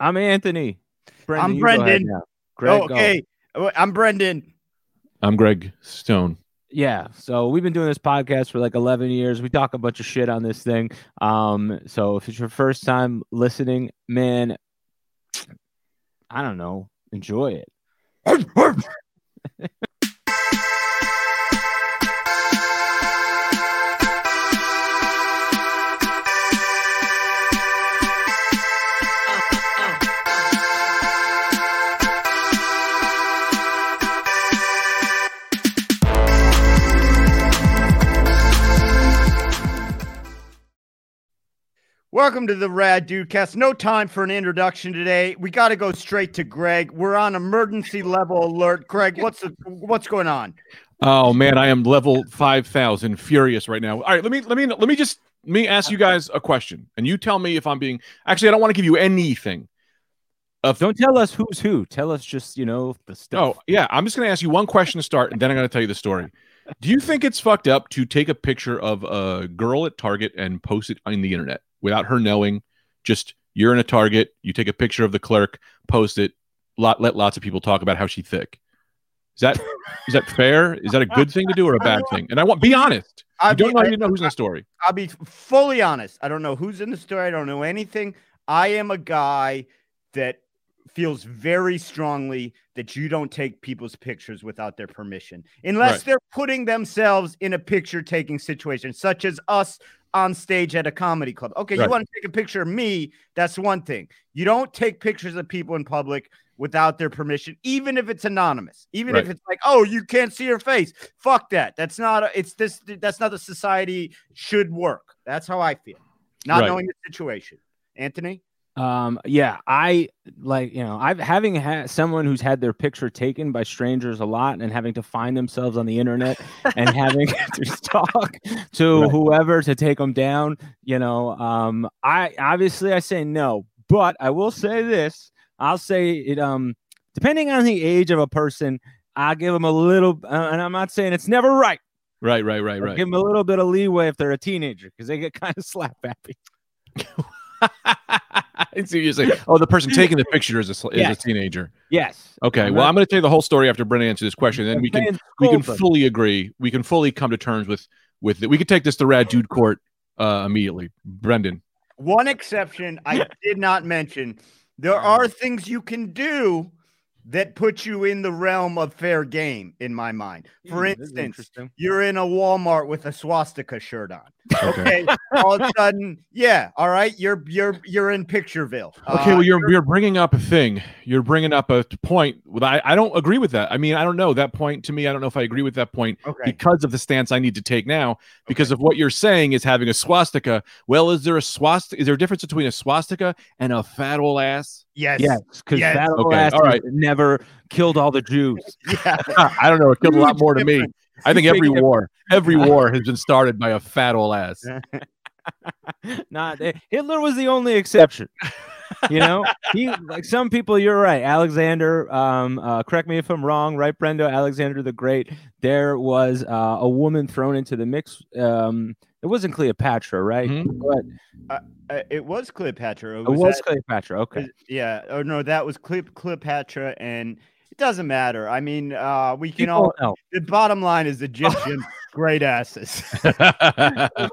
I'm Anthony. I'm you go ahead Brendan. Greg, oh, okay. Oh, I'm Brendan. I'm Greg Stone. Yeah. So we've been doing this podcast for like 11 years. We talk a bunch of shit on this thing. Um, so if it's your first time listening, man, I don't know, enjoy it. Welcome to the Rad Dudecast. No time for an introduction today. We got to go straight to Greg. We're on emergency level alert. Greg, what's the, what's going on? Oh man, I am level five thousand furious right now. All right, let me let me let me just let me ask you guys a question, and you tell me if I'm being. Actually, I don't want to give you anything. Of Don't tell us who's who. Tell us just, you know, the stuff. oh yeah, I'm just going to ask you one question to start, and then I'm going to tell you the story. Do you think it's fucked up to take a picture of a girl at Target and post it on the internet without her knowing? Just you're in a Target, you take a picture of the clerk, post it, lot, let lots of people talk about how she thick. Is that is that fair? Is that a good thing to do or a bad thing? And I want be honest. I don't know you know who's in the story. I'll be fully honest. I don't know who's in the story. I don't know anything. I am a guy that feels very strongly that you don't take people's pictures without their permission, unless Right. they're putting themselves in a picture taking situation, such as us on stage at a comedy club. Okay, you want to take a picture of me? That's one thing. You don't take pictures of people in public without their permission, even if it's anonymous, even if it's like, oh, you can't see your face. Fuck that. That's not. A, it's this. That's not the society should work. That's how I feel. Not Right. knowing the situation. Anthony. Um, yeah, I like you know, I've having had someone who's had their picture taken by strangers a lot and having to find themselves on the internet and having to talk to Right. whoever to take them down. You know, um, I obviously I say no, but I will say this: I'll say it. Um, depending on the age of a person, I'll give them a little, uh, and I'm not saying it's never right. Right, right, right, I'll right. Give them a little bit of leeway if they're a teenager because they get kind of slap happy. I see you're saying. Oh, the person taking the picture is a, is Yes. a teenager. Yes. Okay. I'm well, not- I'm going to tell you the whole story after Brendan answers this question, and then we can we can school, fully agree. We can fully come to terms with with it. We could take this to Rad Dude Court uh, immediately. Brendan. One exception I did not mention. There are things you can do that put you in the realm of fair game, in my mind. For Hmm, this is instance, you're in a Walmart with a swastika shirt on. Okay. all of a sudden, yeah. All right. You're you're you're in Pictureville. Okay. Uh, well, you're you're bringing up a thing. You're bringing up a point. Well, I I don't agree with that. I mean, I don't know that point. To me, I don't know if I agree with that point okay. because of the stance I need to take now. Because of what you're saying is having a swastika. Well, is there a swastika? Is there a difference between a swastika and a fat old ass? Yes. Yes, because Yes. that old Okay, ass all right. never killed all the Jews. Yeah. I don't know. It killed a lot Huge more to me. I think every war, every war has been started by a fat old ass. Not Hitler was the only exception. You know, he like some people. You're right, Alexander. Um, uh, correct me if I'm wrong. Right, Brendo, Alexander the Great. There was uh, a woman thrown into the mix. Um, it wasn't Cleopatra, right? Mhm. But Uh, it was Cleopatra. it was, that- Cleopatra. Okay. Yeah. Oh no, that was Cleo- Cleopatra, and it doesn't matter. I mean, uh, we can all. Know. The bottom line is Egyptian great asses.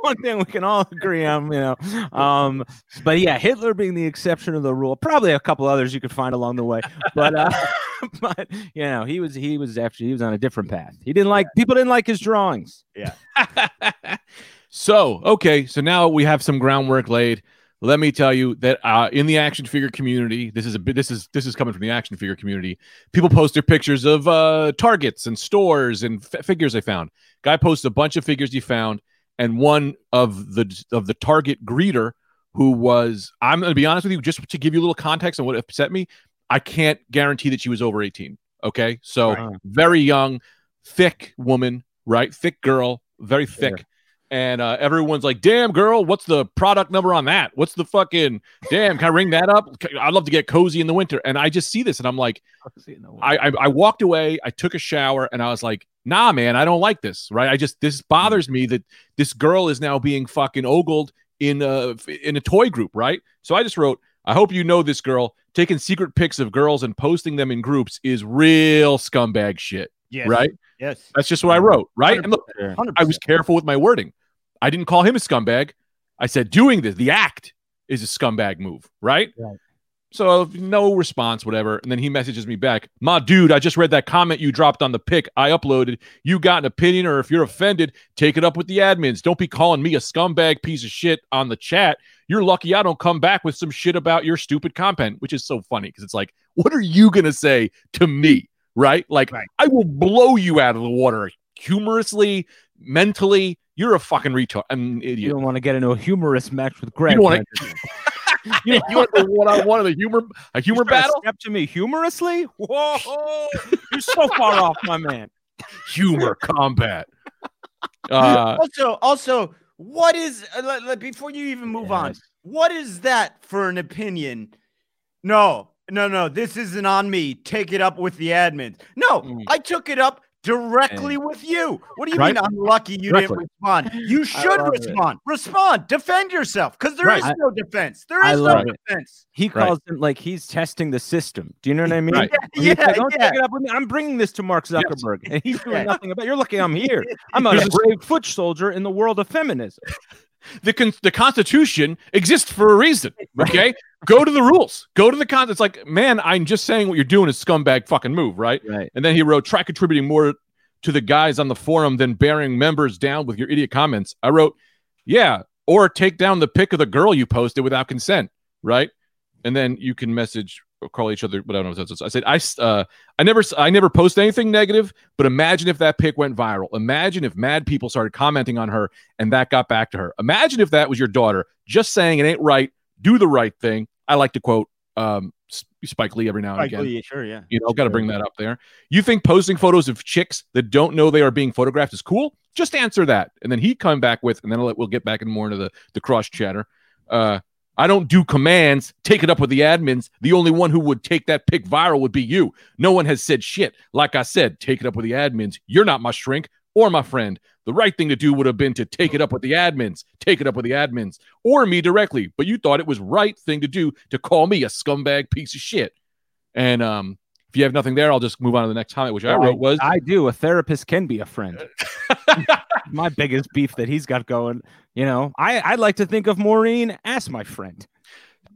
One thing we can all agree on, you know. Um, but yeah, Hitler being the exception of the rule. Probably a couple others you could find along the way, but uh, but you know, he was he was actually he was on a different path. He didn't like people didn't like his drawings. Yeah so, okay, so now we have some groundwork laid. Let me tell you that uh, in the action figure community, this is a bit. This is this is coming from the action figure community. People post their pictures of uh, targets and stores and f- figures they found. Guy posts a bunch of figures he found, and one of the of the target greeter who was. I'm going to be honest with you, just to give you a little context on what upset me. I can't guarantee that she was over 18. Okay, so Right. very young, thick woman, right? Thick girl, very thick. And uh, everyone's like, "Damn, girl, what's the product number on that? What's the fucking damn? Can I ring that up? I'd love to get cozy in the winter." And I just see this, and I'm like, I, I I walked away. I took a shower, and I was like, "Nah, man, I don't like this. Right? I just this bothers me that this girl is now being fucking ogled in a in a toy group. Right? So I just wrote, I hope you know this girl. Taking secret pics of girls and posting them in groups is real scumbag shit. Yes. Right? Yes. That's just what I wrote. Right? And look, I was careful with my wording. I didn't call him a scumbag. I said doing this, the act is a scumbag move, right? Right. So no response, whatever. And then he messages me back, "My dude, I just read that comment you dropped on the pic I uploaded. You got an opinion, or if you're offended, take it up with the admins. Don't be calling me a scumbag piece of shit on the chat. You're lucky I don't come back with some shit about your stupid content, which is so funny because it's like, what are you gonna say to me? Right? Like Right. I will blow you out of the water humorously, mentally. You're a fucking retard. I'm an You don't want to get into a humorous match with Greg. don't wanna- man. You, you want the one on one of the humor a humor You're trying to battle? Step to me humorously? Whoa, you're so far off, my man. Humor combat. Uh, also, also, what is uh, let- let- before you even move on? What is that for an opinion? No, no, no. This isn't on me. Take it up with the admins. No, Mm. I took it up directly with you. What do you Right. mean? I'm lucky you Directly. didn't respond. You should love it. respond. Respond. Defend yourself, because there is Right. no defense. There is no love it. defense. He Right. calls him like he's testing the system. Do you know what I mean? Right. He's Yeah, like, don't yeah. take it up with me. I'm bringing this to Mark Yes. Zuckerberg, and he's doing Yeah. nothing about. It. You're lucky I'm here. I'm a- brave foot soldier in the world of feminism. The con- the Constitution exists for a reason. Okay, go to the rules. Go to the con. It's like, man, I'm just saying what you're doing is scumbag fucking move, right? Right. And then he wrote, try contributing more to the guys on the forum than bearing members down with your idiot comments. I wrote, yeah, or take down the pic of the girl you posted without consent, right? And then you can message or call each other. But I don't know. What that's- I said, I uh, I never, I never post anything negative. But imagine if that pic went viral. Imagine if mad people started commenting on her and that got back to her. Imagine if that was your daughter just saying it ain't right. Do the right thing. I like to quote um, Spike Lee every now and Like, again. yeah, sure, yeah. You know, got to bring that up there. You think posting photos of chicks that don't know they are being photographed is cool? Just answer that, and then he come back with, and then we'll get back in more into the the cross chatter. Uh, I don't do commands. Take it up with the admins. The only one who would take that pic viral would be you. No one has said shit. Like I said, take it up with the admins. You're not my shrink or my friend. The right thing to do would have been to take it up with the admins, take it up with the admins, or me directly. But you thought it was right thing to do to call me a scumbag piece of shit. And um, if you have nothing there, I'll just move on to the next comment, which I wrote was I do. A therapist can be a friend. my biggest beef that he's got going. You know, I I'd like to think of Maureen as my friend.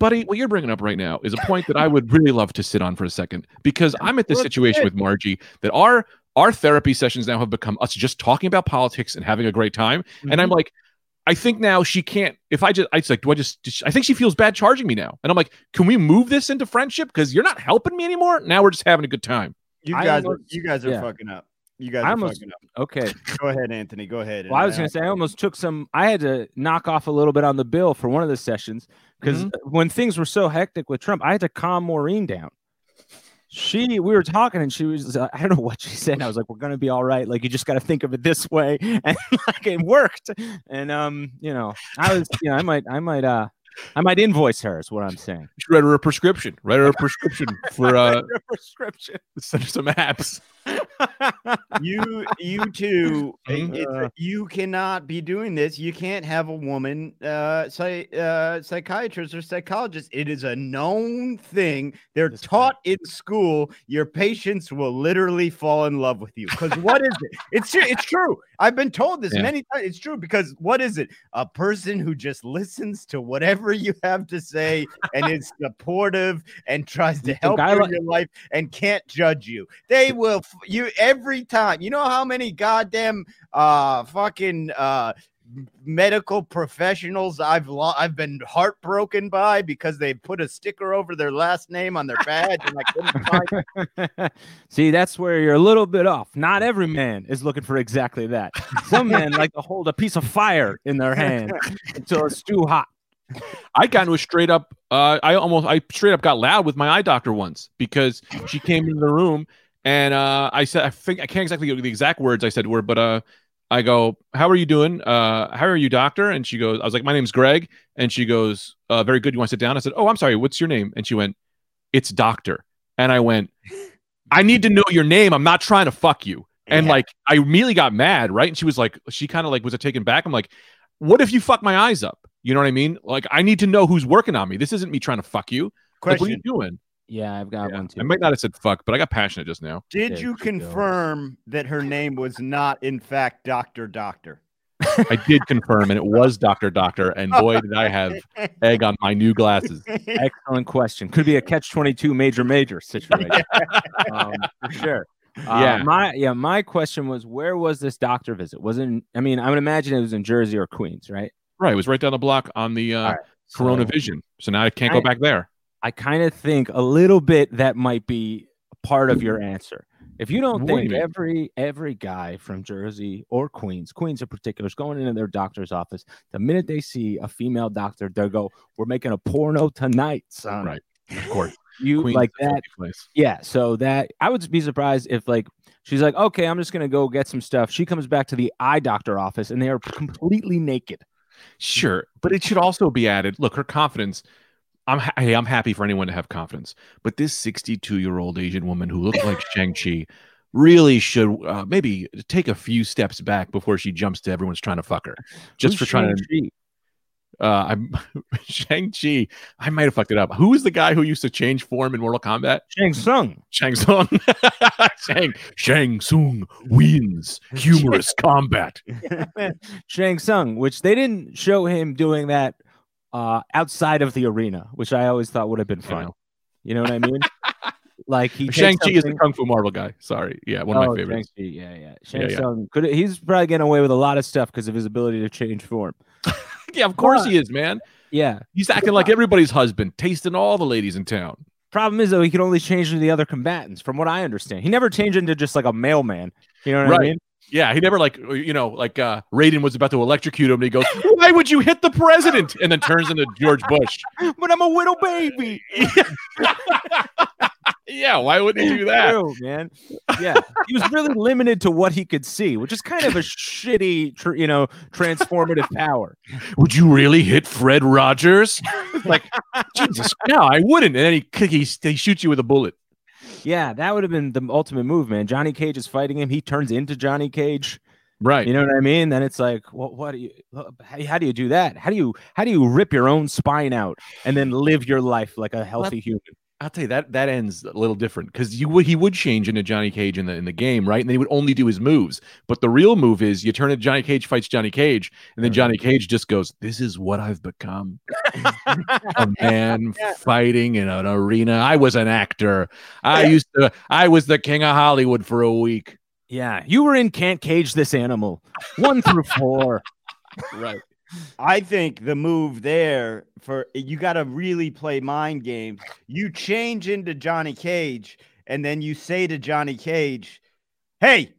buddy, what you're bringing up right now is a point that I would really love to sit on for a second because I'm at this situation with Margie that our our therapy sessions now have become us just talking about politics and having a great time, and I'm mm-hmm. like. I think now she can't. If I just, I just like, do I just, just- I think she feels bad charging me now, and I'm like, can we move this into friendship? Because you're not helping me anymore. Now we're just having a good time. You I guys, are, you guys are yeah. fucking up. You guys I are almost- fucking up. Okay. Go ahead, Anthony. Go ahead. Well, I was going to say I almost took some. I had to knock off a little bit on the bill for one of the sessions because when things were so hectic with Trump, I had to calm Maureen down. She, we were talking, and she was, uh, I don't know what she said. and I was like, "We're gonna be all right. Like, you just got to think of it this way," and like it worked. And um, you know, I was, you know, I might, I might, uh, I might invoice her. Is what I'm saying. You should write her a prescription. Write her a prescription for uh, prescription. send her some apps. You you two. Uh. you cannot be doing this. You can't have a woman uh, psy- uh psychiatrist or psychologist. It is a known thing. They're taught in school. Your patients will literally fall in love with you. Because what is it? It's true it's true. I've been told this Yeah. many times it's true because what is it? A person who just listens to whatever you have to say and is supportive and tries to help you in your life and can't judge you. They will you every time you know how many goddamn uh fucking uh medical professionals I've lo- I've been heartbroken by because they put a sticker over their last name on their badge and I couldn't find. See, that's where you're a little bit off. Not every man is looking for exactly that. Some men like to hold a piece of fire in their hand until it's too hot. I got into a straight up. Uh, I almost, I straight up got loud with my eye doctor once because she came into the room and uh, I said, I think I can't exactly get the exact words I said were, but uh, I go, "How are you doing? Uh, how are you, doctor?" And she goes, "I was like, my name's Greg," and she goes, uh, "Very good. You want to sit down?" I said, "Oh, I'm sorry. What's your name?" And she went, "It's Doctor." And I went, "I need to know your name. I'm not trying to fuck you." And Yeah. like, I immediately got mad, right? And she was like, she kind of like was taken back. I'm like, "What if you fuck my eyes up?" You know what I mean? Like I need to know who's working on me. This isn't me trying to fuck you. Like, what are you doing? Yeah, I've got Yeah. one too. I might not have said fuck, but I got passionate just now. Did There you she goes. confirm that her name was not, in fact, Doctor Doctor? I did confirm, and it was Doctor Doctor, and boy, did I have egg on my new glasses. Excellent question. Could be a catch twenty two major major situation. um, for sure. Uh, Yeah. My yeah. My question was, where was this doctor visit? Was it? In, I mean, I would imagine it was in Jersey or Queens, right? Right, it was right down the block on the uh, All right. Corona So- Vision. So now I can't go I- back there. I kind of think a little bit that might be part of your answer. If you don't What do you think every every guy from Jersey or Queens, Queens in particular, is going into their doctor's office, the minute they see a female doctor, they go, "We're making a porno tonight, son." Right. Of course, You Queens like that? Yeah. So that I would be surprised if like she's like, "Okay, I'm just gonna go get some stuff." She comes back to the eye doctor office and they are completely naked. Sure, but it should also be added. Look, her confidence. I'm ha- hey, I'm happy for anyone to have confidence, but this 62 year old Asian woman who looks like Shang Chi really should uh, maybe take a few steps back before she jumps to everyone's trying to fuck her, just Who's for trying to. Shang-Chi? Uh, I'm Shang Chi. I might have fucked it up. Who is the guy who used to change form in Mortal Kombat? Shang Tsung. Shang Tsung. Shang Shang Tsung wins humorous combat. Shang Tsung, which they didn't show him doing that uh, outside of the arena, which I always thought would have been fun. You know what I mean? like he Shang Chi is the Kung Fu Marvel guy. Sorry, yeah, one of Oh, my favorites. Shang-Chi, yeah, yeah. Shang Yeah, yeah. Tsung could he's probably getting away with a lot of stuff because of his ability to change form. Yeah, of course he is, man. Yeah. He's acting like everybody's husband, tasting all the ladies in town. Problem is though, he can only change into the other combatants, from what I understand. He never changed into just like a mailman. You know what I mean? Yeah, he never like you know like uh Raiden was about to electrocute him, and he goes, "Why would you hit the president?" And then turns into George Bush. But I'm a widow baby. yeah, why wouldn't he do that? True, man. Yeah, he was really limited to what he could see, which is kind of a shitty, tr- you know, transformative power. Would you really hit Fred Rogers? like Jesus, no, I wouldn't. And then he he, he shoots you with a bullet. Yeah, that would have been the ultimate move, man. Johnny Cage is fighting him. He turns into Johnny Cage. Right. You know what I mean? Then it's like, what? What do you? How, how do you do that? How do you? How do you rip your own spine out and then live your life like a healthy human? I'll tell you that that ends a little different because you would he would change into Johnny Cage in the in the game, right? And then he would only do his moves. But the real move is you turn it Johnny Cage fights Johnny Cage, and then uh-huh. Johnny Cage just goes, "This is what I've become, a man fighting in an arena. I was an actor. I used to. I was the king of Hollywood for a week. Yeah, you were in Can't Cage This Animal, one through four. Right. I think the move there for you got to really play mind games. You change into Johnny Cage, and then you say to Johnny Cage, "Hey,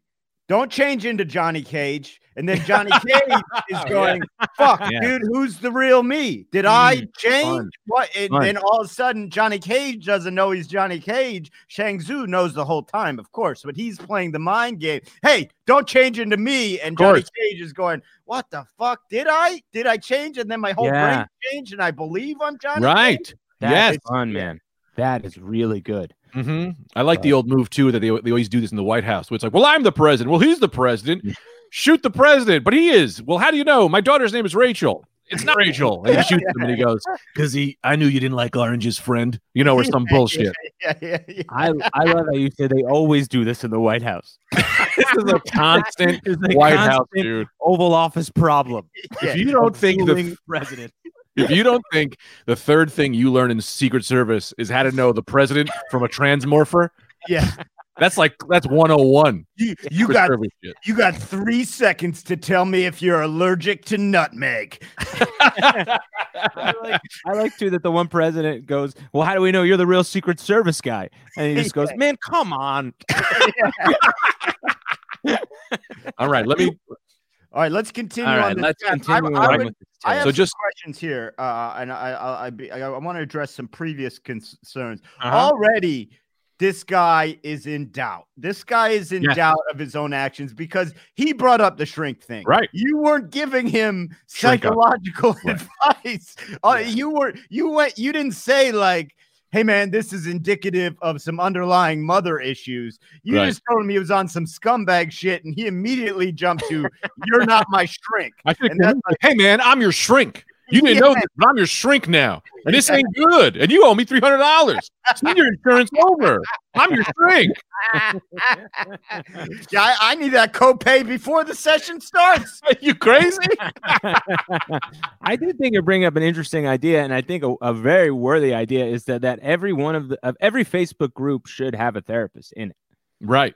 don't change into Johnny Cage." And then Johnny Cage is going, "Fuck, Yeah. dude, who's the real me? Did I change fun. what?" And Fun. then all of a sudden, Johnny Cage doesn't know he's Johnny Cage. Shang Tsung knows the whole time, of course, but he's playing the mind game. Hey, don't change into me. And Johnny. Cage is going, "What the fuck? Did I? Did I change?" And then my whole Yeah. brain changed, and I believe I'm Johnny. Right. That's Yes. fun, man. That is really good. hmm I like the old move too that they, they always do this in the White House. Where it's like, well, I'm the president. Well, he's the president. Shoot the president, but he is. Well, how do you know? My daughter's name is Rachel. It's not Rachel. And he shoots him, and he goes, "Because he, I knew you didn't like oranges, friend. You know, or some bullshit." Yeah, yeah, yeah. I I love how you say they always do this in the White House. this is a constant It's a White House, dude. Oval Office problem. If you don't think the president. if you don't think the third thing you learn in Secret Service is how to know the president from a transmorpher, yeah. That's like that's 101. You, you got shit. you got three seconds to tell me if you're allergic to nutmeg. I like, I like too that the one president goes, "Well, how do we know you're the real Secret Service guy?" And he just goes, "Man, come on." All right, let me. All right, let's continue All on this. let's path. I- continue I, on would- with this I have So some just- questions here, uh, and I I I, be, I, I want to address some previous concerns. Uh-huh. Already, this guy is in doubt. This guy is in Yes. doubt of his own actions because he brought up the shrink thing. Right. You weren't giving him Shrink psychological Right. advice. Uh, Yeah. You were you went you didn't say like. Hey man, this is indicative of some underlying mother issues. You Right. just told him he was on some scumbag shit, and he immediately jumped to, "You're not my shrink." I should And that's hey man, I'm your shrink. You didn't Yeah. know this, but I'm your shrink now, and this ain't good. And you owe me three hundred dollars. Send your insurance over. I'm your shrink. yeah, I, I need that copay before the session starts. Are you crazy? I do think you bring up an interesting idea, and I think a, a very worthy idea is that that every one of the of every Facebook group should have a therapist in it Right.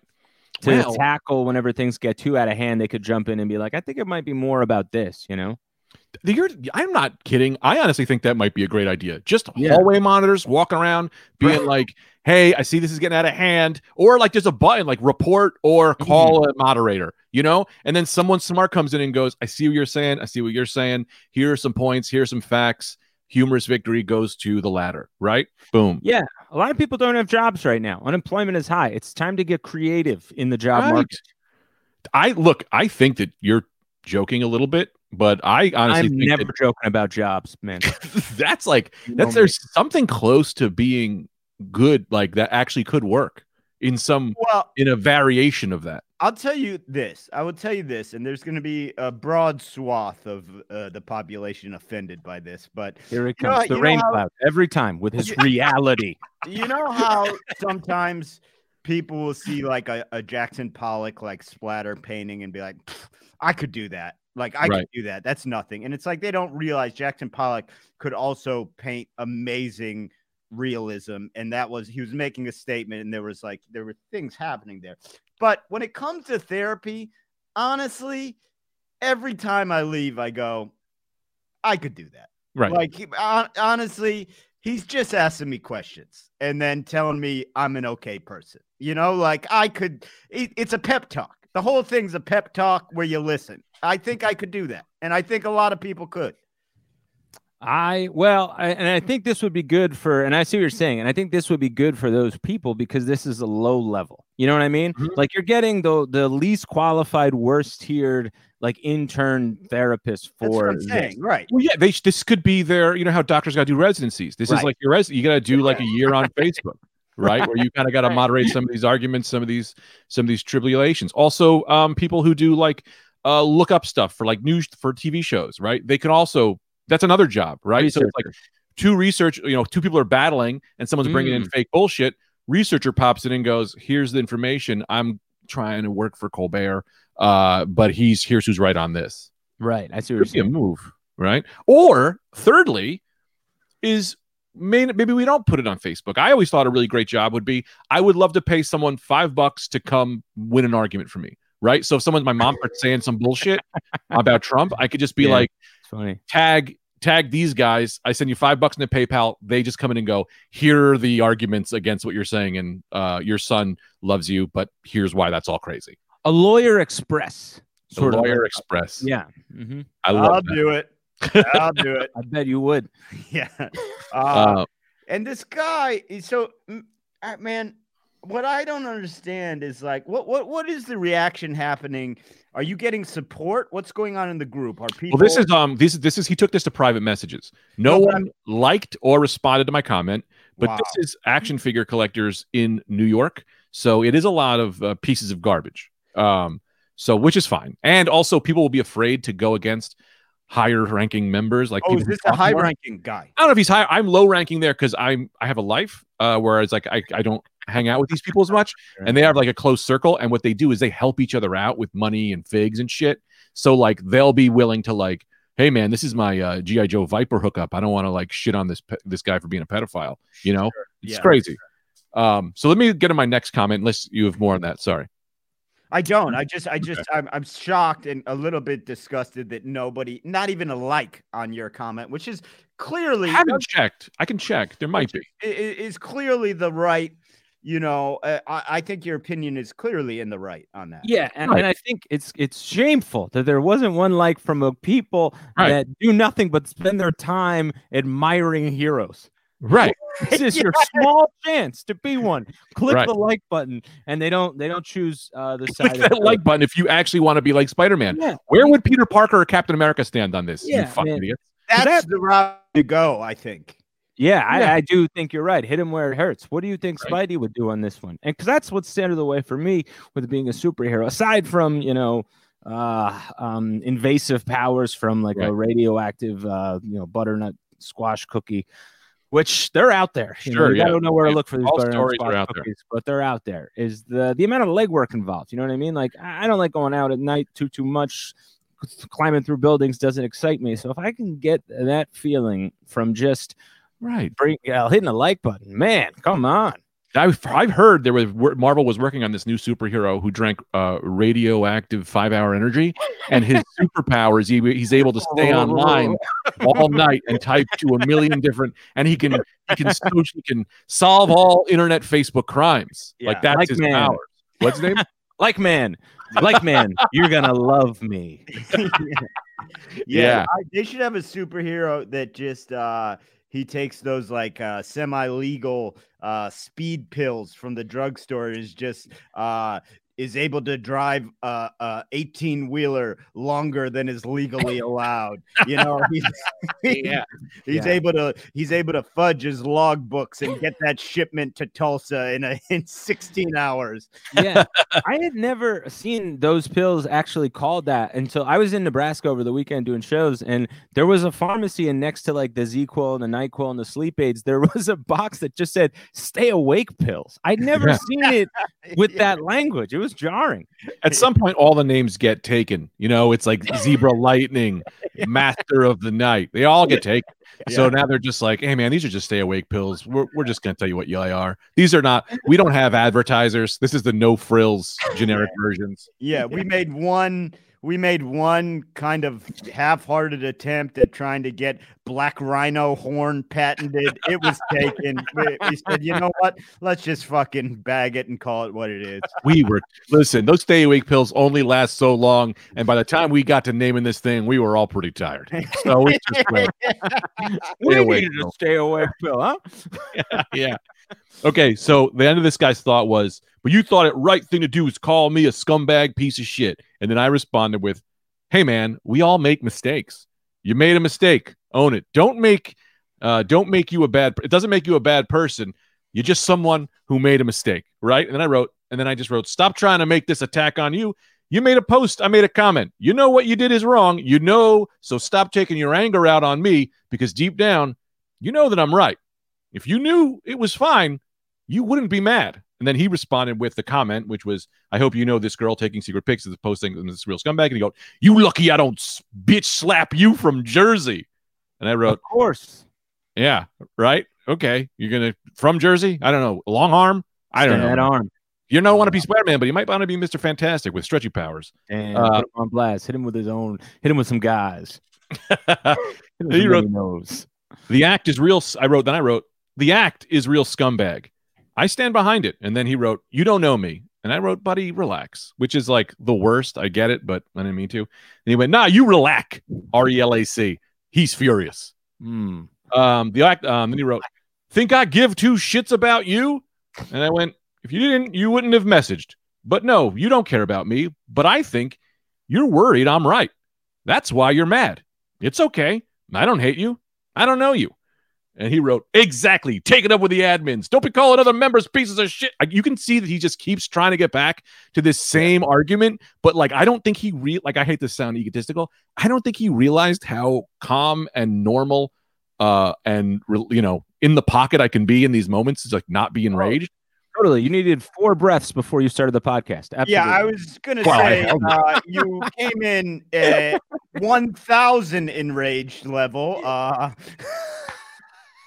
to Well- tackle whenever things get too out of hand. They could jump in and be like, "I think it might be more about this," you know? You're, I'm not kidding. I honestly think that might be a great idea. Just Yeah. hallway monitors walking around, being like, "Hey, I see this is getting out of hand," or like there's a button like report or mm-hmm. call a moderator, you know. And then someone smart comes in and goes, "I see what you're saying. I see what you're saying. Here are some points. Here are some facts. Humorous victory goes to the latter." Right? Boom. Yeah, a lot of people don't have jobs right now. Unemployment is high. It's time to get creative in the job Right. market. I look. I think that you're joking a little bit, but I honestly I'm never joking about jobs, man. that's like You that's me. there's something close to being good like that actually could work in some Well, in a variation of that I'll tell you this. I will tell you this, and there's going to be a broad swath of uh, the population offended by this. But Here it You know comes, the rain how- cloud every time with his reality. you know how sometimes people will see like a, a Jackson Pollock like splatter painting and be like, I could do that. Like I Right. could do that. That's nothing. And it's like they don't realize Jackson Pollock could also paint amazing realism. And that was he was making a statement, and there was like there were things happening there. But when it comes to therapy, honestly, every time I leave, I go, I could do that. right Like honestly, he's just asking me questions and then telling me I'm an okay person. You know, like I could. It, it's a pep talk. The whole thing's a pep talk where you listen. I think I could do that, and I think a lot of people could. I well, I, and I think this would be good for, and I see what you're saying, and I think this would be good for those people because this is a low level. You know what I mean? Mhm. Like you're getting the the least qualified, worst tiered, like intern therapist That's for what I'm saying, right? well yeah they this could be their you know how doctors got to do residencies this is like your res you got to do like a year on facebook right where you kind of got to moderate some of these arguments some of these some of these tribulations also um people who do like uh look up stuff for like news for tv shows right? They can also that's another job right? So it's like two research you know two people are battling and someone's bringing in fake bullshit. Researcher pops in and goes here's the information. I'm trying to work for colbert uh but he's here's who's right on this. Right. I see what you're be a move right? Or thirdly is may, maybe we don't put it on facebook. I always thought a really great job would be i would love to pay someone five bucks to come win an argument for me right so if someone my mom starts saying some bullshit about trump i could just be Yeah. like It's funny. tag tag these guys i send you five bucks in the paypal they just come in and go here are the arguments against what you're saying and uh, your son loves you but here's why that's all crazy A lawyer express. the Sort of. lawyer like- express Yeah. hmm i love I'll do it. I'll do it. I bet you would. Yeah. Uh, Uh, And this guy, is so uh, man, what I don't understand is like, what what what is the reaction happening? Are you getting support? What's going on in the group? Are people? Well, this is um this is this is he took this to private messages. No one liked or responded to my comment, but Wow. this is action figure collectors in New York, so it is a lot of uh, pieces of garbage. Um, so which is fine, and also people will be afraid to go against higher ranking members. Like Oh, people is who this a talk high more. ranking guy? I don't know if he's high. I'm low ranking there because I'm I have a life, uh, whereas like I, I don't hang out with these people as much, and they have like a close circle. And what they do is they help each other out with money and figs and shit. So like they'll be willing to like, hey man, this is my uh, GI Joe Viper hookup. I don't want to like shit on this pe- this guy for being a pedophile. You know, it's Yeah. crazy. Um, so let me get to my next comment, unless you have more on that. Sorry. I don't. I just, I just, I'm, I'm shocked and a little bit disgusted that nobody, not even a like on your comment, which is clearly I haven't checked. I can check. There might be. is clearly the right. You know, uh, I, I think your opinion is clearly in the right on that. Yeah, and, Right. and I think it's it's shameful that there wasn't one like from a people Right. that do nothing but spend their time admiring heroes. Right. This is your small chance to be one. Click Right. the like button, and they don't they don't choose uh, the Click side. that of like button if you actually want to be like Spider Man. Yeah, Where would Peter Parker or Captain America stand on this? Yeah, you fucking man. idiot. That's that- the route to go. I think. Yeah, I, Yeah. I do think you're right. Hit him where it hurts. What do you think Right. Spidey would do on this one? And because that's what's standing in the way for me with being a superhero. Aside from you know uh, um, invasive powers from like Right. a radioactive, uh, you know, butternut squash cookie, which they're out there. You Sure, you yeah. gotta know where to look for these All butternut squash out there. cookies, but they're out there. Is the the amount of legwork involved? You know what I mean? Like I I don't like going out at night too too much. Climbing through buildings doesn't excite me. So if I can get that feeling from just Right. bring, uh, hitting the like button, man, come on. I've, I've heard there was Marvel was working on this new superhero who drank uh, radioactive five hour energy, and his superpowers he, he's able to stay online all night and type to a million different, and he can he can so- he can solve all internet Facebook crimes. like that's Like his man. powers. What's his name? Like man, like man, you're gonna love me. yeah, Yeah. I- they should have a superhero that just uh he takes those like uh semi-legal uh speed pills from the drugstore is just uh is able to drive uh, a 18 wheeler longer than is legally allowed. You know, he's, Yeah. he's Yeah. able to he's able to fudge his log books and get that shipment to Tulsa in a, in 16 hours. yeah, I had never seen those pills actually called that until I was in Nebraska over the weekend doing shows, and there was a pharmacy, and next to like the ZzzQuil and the Nyquil and the sleep aids, there was a box that just said "Stay awake pills." I'd never Yeah. seen it with that language. It was jarring. At some point, all the names get taken. You know, it's like Zebra Lightning, Master of the Night. They all get taken. So now they're just like, hey, man, these are just stay awake pills. We're, we're just going to tell you what you are. These are not, we don't have advertisers. This is the no frills generic versions. Yeah, we made one we made one kind of half-hearted attempt at trying to get black rhino horn patented. It was taken. We, we said, you know what? Let's just fucking bag it and call it what it is. We were, listen, those stay awake pills only last so long. And by the time we got to naming this thing, we were all pretty tired. So we just went, We awake needed a stay awake pill, huh? yeah. Okay, so the end of this guy's thought was, but you thought it right thing to do is call me a scumbag piece of shit. And then I responded with, Hey man, we all make mistakes. You made a mistake. Own it. Don't make uh don't make you a bad it doesn't make you a bad person. You're just someone who made a mistake, right? And then I wrote, and then I just wrote, stop trying to make this attack on you. You made a post, I made a comment. You know what you did is wrong. You know, so stop taking your anger out on me because deep down, you know that I'm right. If you knew it was fine, you wouldn't be mad. And then he responded with the comment, which was, I hope you know this girl taking secret pics is posting this real scumbag. And he go, You lucky I don't bitch slap you from Jersey. And I wrote, Of course. Yeah, right. Okay. You're gonna from Jersey? I don't know. Long arm? I don't Stand That know. arm. You don't want to be Spider-Man, but you might want to be Mr. Fantastic with stretchy powers. And Uh, put him on blast. Hit him with his own. Hit him with some guys. Hit him with He wrote- nose. The act is real. I wrote, then I wrote, the act is real scumbag. I stand behind it. And then he wrote, You don't know me. And I wrote, Buddy, relax, which is like the worst. I get it, but I didn't mean to. And he went, Nah, you relax. R E L A C. He's furious. Hmm. Um, the act, um, then he wrote, Think I give two shits about you? And I went, If you didn't, you wouldn't have messaged. But no, you don't care about me. But I think you're worried I'm right. That's why you're mad. It's okay. I don't hate you. I don't know you. And he wrote, Exactly. Take it up with the admins. Don't be calling other members pieces of shit. Like, you can see that he just keeps trying to get back to this same argument. But like, I don't think he re like I hate to sound egotistical. I don't think he realized how calm and normal uh and re- you know in the pocket I can be in these moments is like not be enraged. Totally. You needed four breaths before you started the podcast. Absolutely. Yeah, I was gonna Well, say uh, you came in at one thousand enraged level. Uh, I,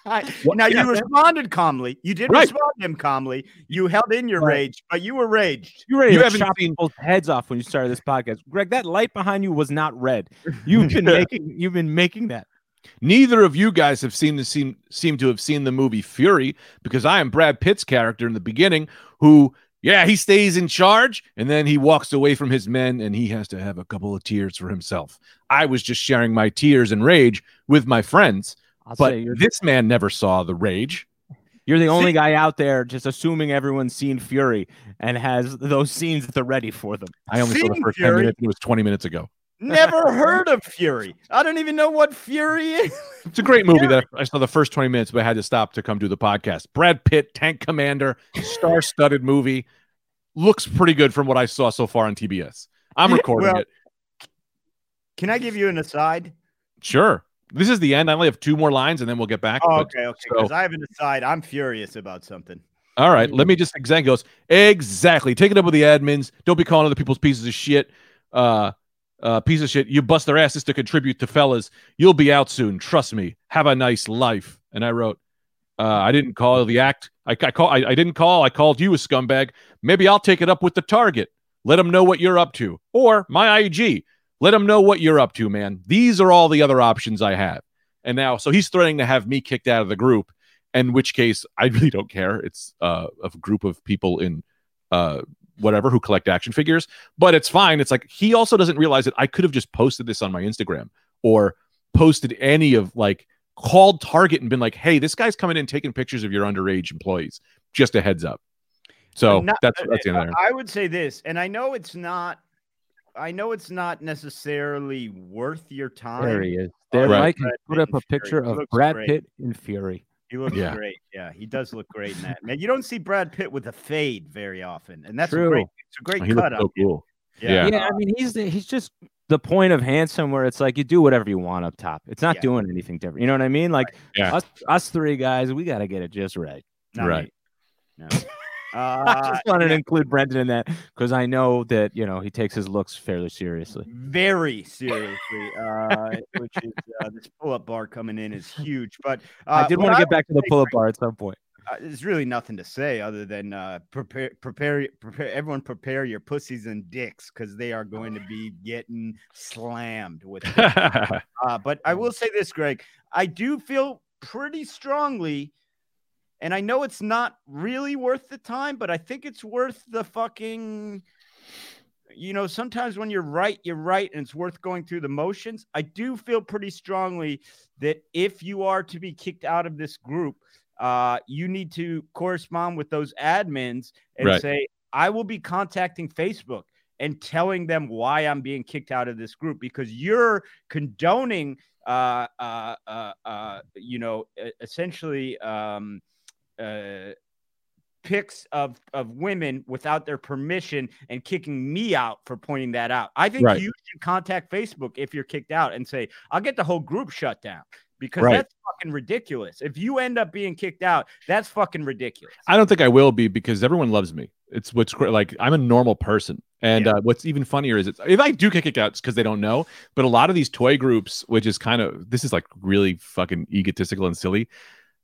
What- now yeah, you responded calmly. You did Right. respond to him calmly. You held in your Right. rage, but you were raged. You ready You to haven't chop seen- people's heads off when you started this podcast, Greg? That light behind you was not red. You've been making. You've been making that. Neither of you guys have seen the seem seem to have seen the movie Fury because I am Brad Pitt's character in the beginning who yeah, he stays in charge and then he walks away from his men and he has to have a couple of tears for himself. I was just sharing my tears and rage with my friends, I'll but say you're, this man never saw the rage. you're the only guy out there just assuming everyone's seen Fury and has those scenes that they're ready for them. I only saw the Seen first 10 minutes. It was 20 minutes ago. Never heard of Fury. I don't even know what Fury is. It's a great movie that I saw the first 20 minutes, but I had to stop to come do the podcast. Brad Pitt, Tank Commander, star studded movie. Looks pretty good from what I saw so far on TBS. I'm recording Well, it. Can I give you an aside? Sure. This is the end. I only have two more lines, and then we'll get back. Oh, okay, okay. so- Because I have an aside. I'm furious about something. All right, let me just exact goes exactly. Take it up with the admins. Don't be calling other people's pieces of shit. Uh, uh, piece of shit. You bust their asses to contribute to fellas. You'll be out soon. Trust me. Have a nice life. And I wrote, uh, I didn't call the act. I, I call. I, I didn't call. I called you a scumbag. Maybe I'll take it up with the target. Let them know what you're up to, or my IG. Let them know what you're up to, man. These are all the other options I have. And now, so he's threatening to have me kicked out of the group in which case I really don't care. It's uh, a group of people in uh, whatever who collect action figures, but it's fine. It's like he also doesn't realize that I could have just posted this on my Instagram or posted any of like called Target and been like, "Hey, this guy's coming in taking pictures of your underage employees." Just a heads up. So Not- that's that's the end. I would say this, and I know it's not. I know it's not necessarily worth your time. There he is. There, Right. Mike Brad put up a picture of Brad great. Pitt in Fury. He looks Yeah. great. Yeah, he does look great in that. Man, you don't see Brad Pitt with a fade very often, and that's True. a great. It's a great He cut looks up. so cool. Yeah. Yeah, I mean, he's the, he's just the point of handsome, where it's like you do whatever you want up top. It's not Yeah. doing anything different. You know what I mean? Like Yeah. us, us three guys, we got to get it just right. Not Right. me. No. I Uh, just wanted to include Brendan in that because I know that you know he takes his looks fairly seriously. very seriously, uh, which is uh, this pull-up bar coming in is huge. But uh, I did want to get back to the pull-up bar at some point. uh, there's really nothing to say other than uh, prepare, prepare, prepare. Everyone, prepare your pussies and dicks because they are going to be getting slammed with. Uh, but I will say this, Greg. I do feel pretty strongly, and I know it's not really worth the time, but I think it's worth the fucking. You know, sometimes when you're right, you're right, and it's worth going through the motions. I do feel pretty strongly that if you are to be kicked out of this group, uh, you need to correspond with those admins and Right. say, I will be contacting Facebook and telling them why I'm being kicked out of this group because you're condoning, uh, uh, uh, uh, you know, essentially um, uh, pics of of women without their permission and kicking me out for pointing that out. I think Right. you should contact Facebook if you're kicked out and say, "I'll get the whole group shut down." Because Right. that's fucking ridiculous. If you end up being kicked out, that's fucking ridiculous. I don't think I will be because everyone loves me. It's what's great. Like I'm a normal person, and Yeah. uh, what's even funnier is it's if I do get kicked out, it's because they don't know. But a lot of these toy groups, which is kind of this is like really fucking egotistical and silly.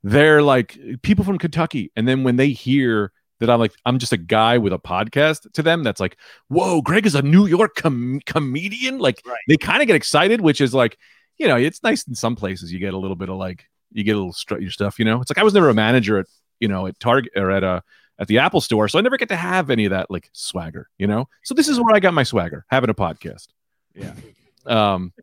They're like people from Kentucky, and then when they hear that I'm like I'm just a guy with a podcast to them, that's like, whoa, Greg is a New York com- comedian. Like Right. they kind of get excited, which is like, you know, it's nice in some places. You get a little bit of like you get a little strut your stuff. You know, it's like I was never a manager at you know at Target or at a at the Apple store, so I never get to have any of that like swagger. You know, so this is where I got my swagger, having a podcast. Yeah. Um,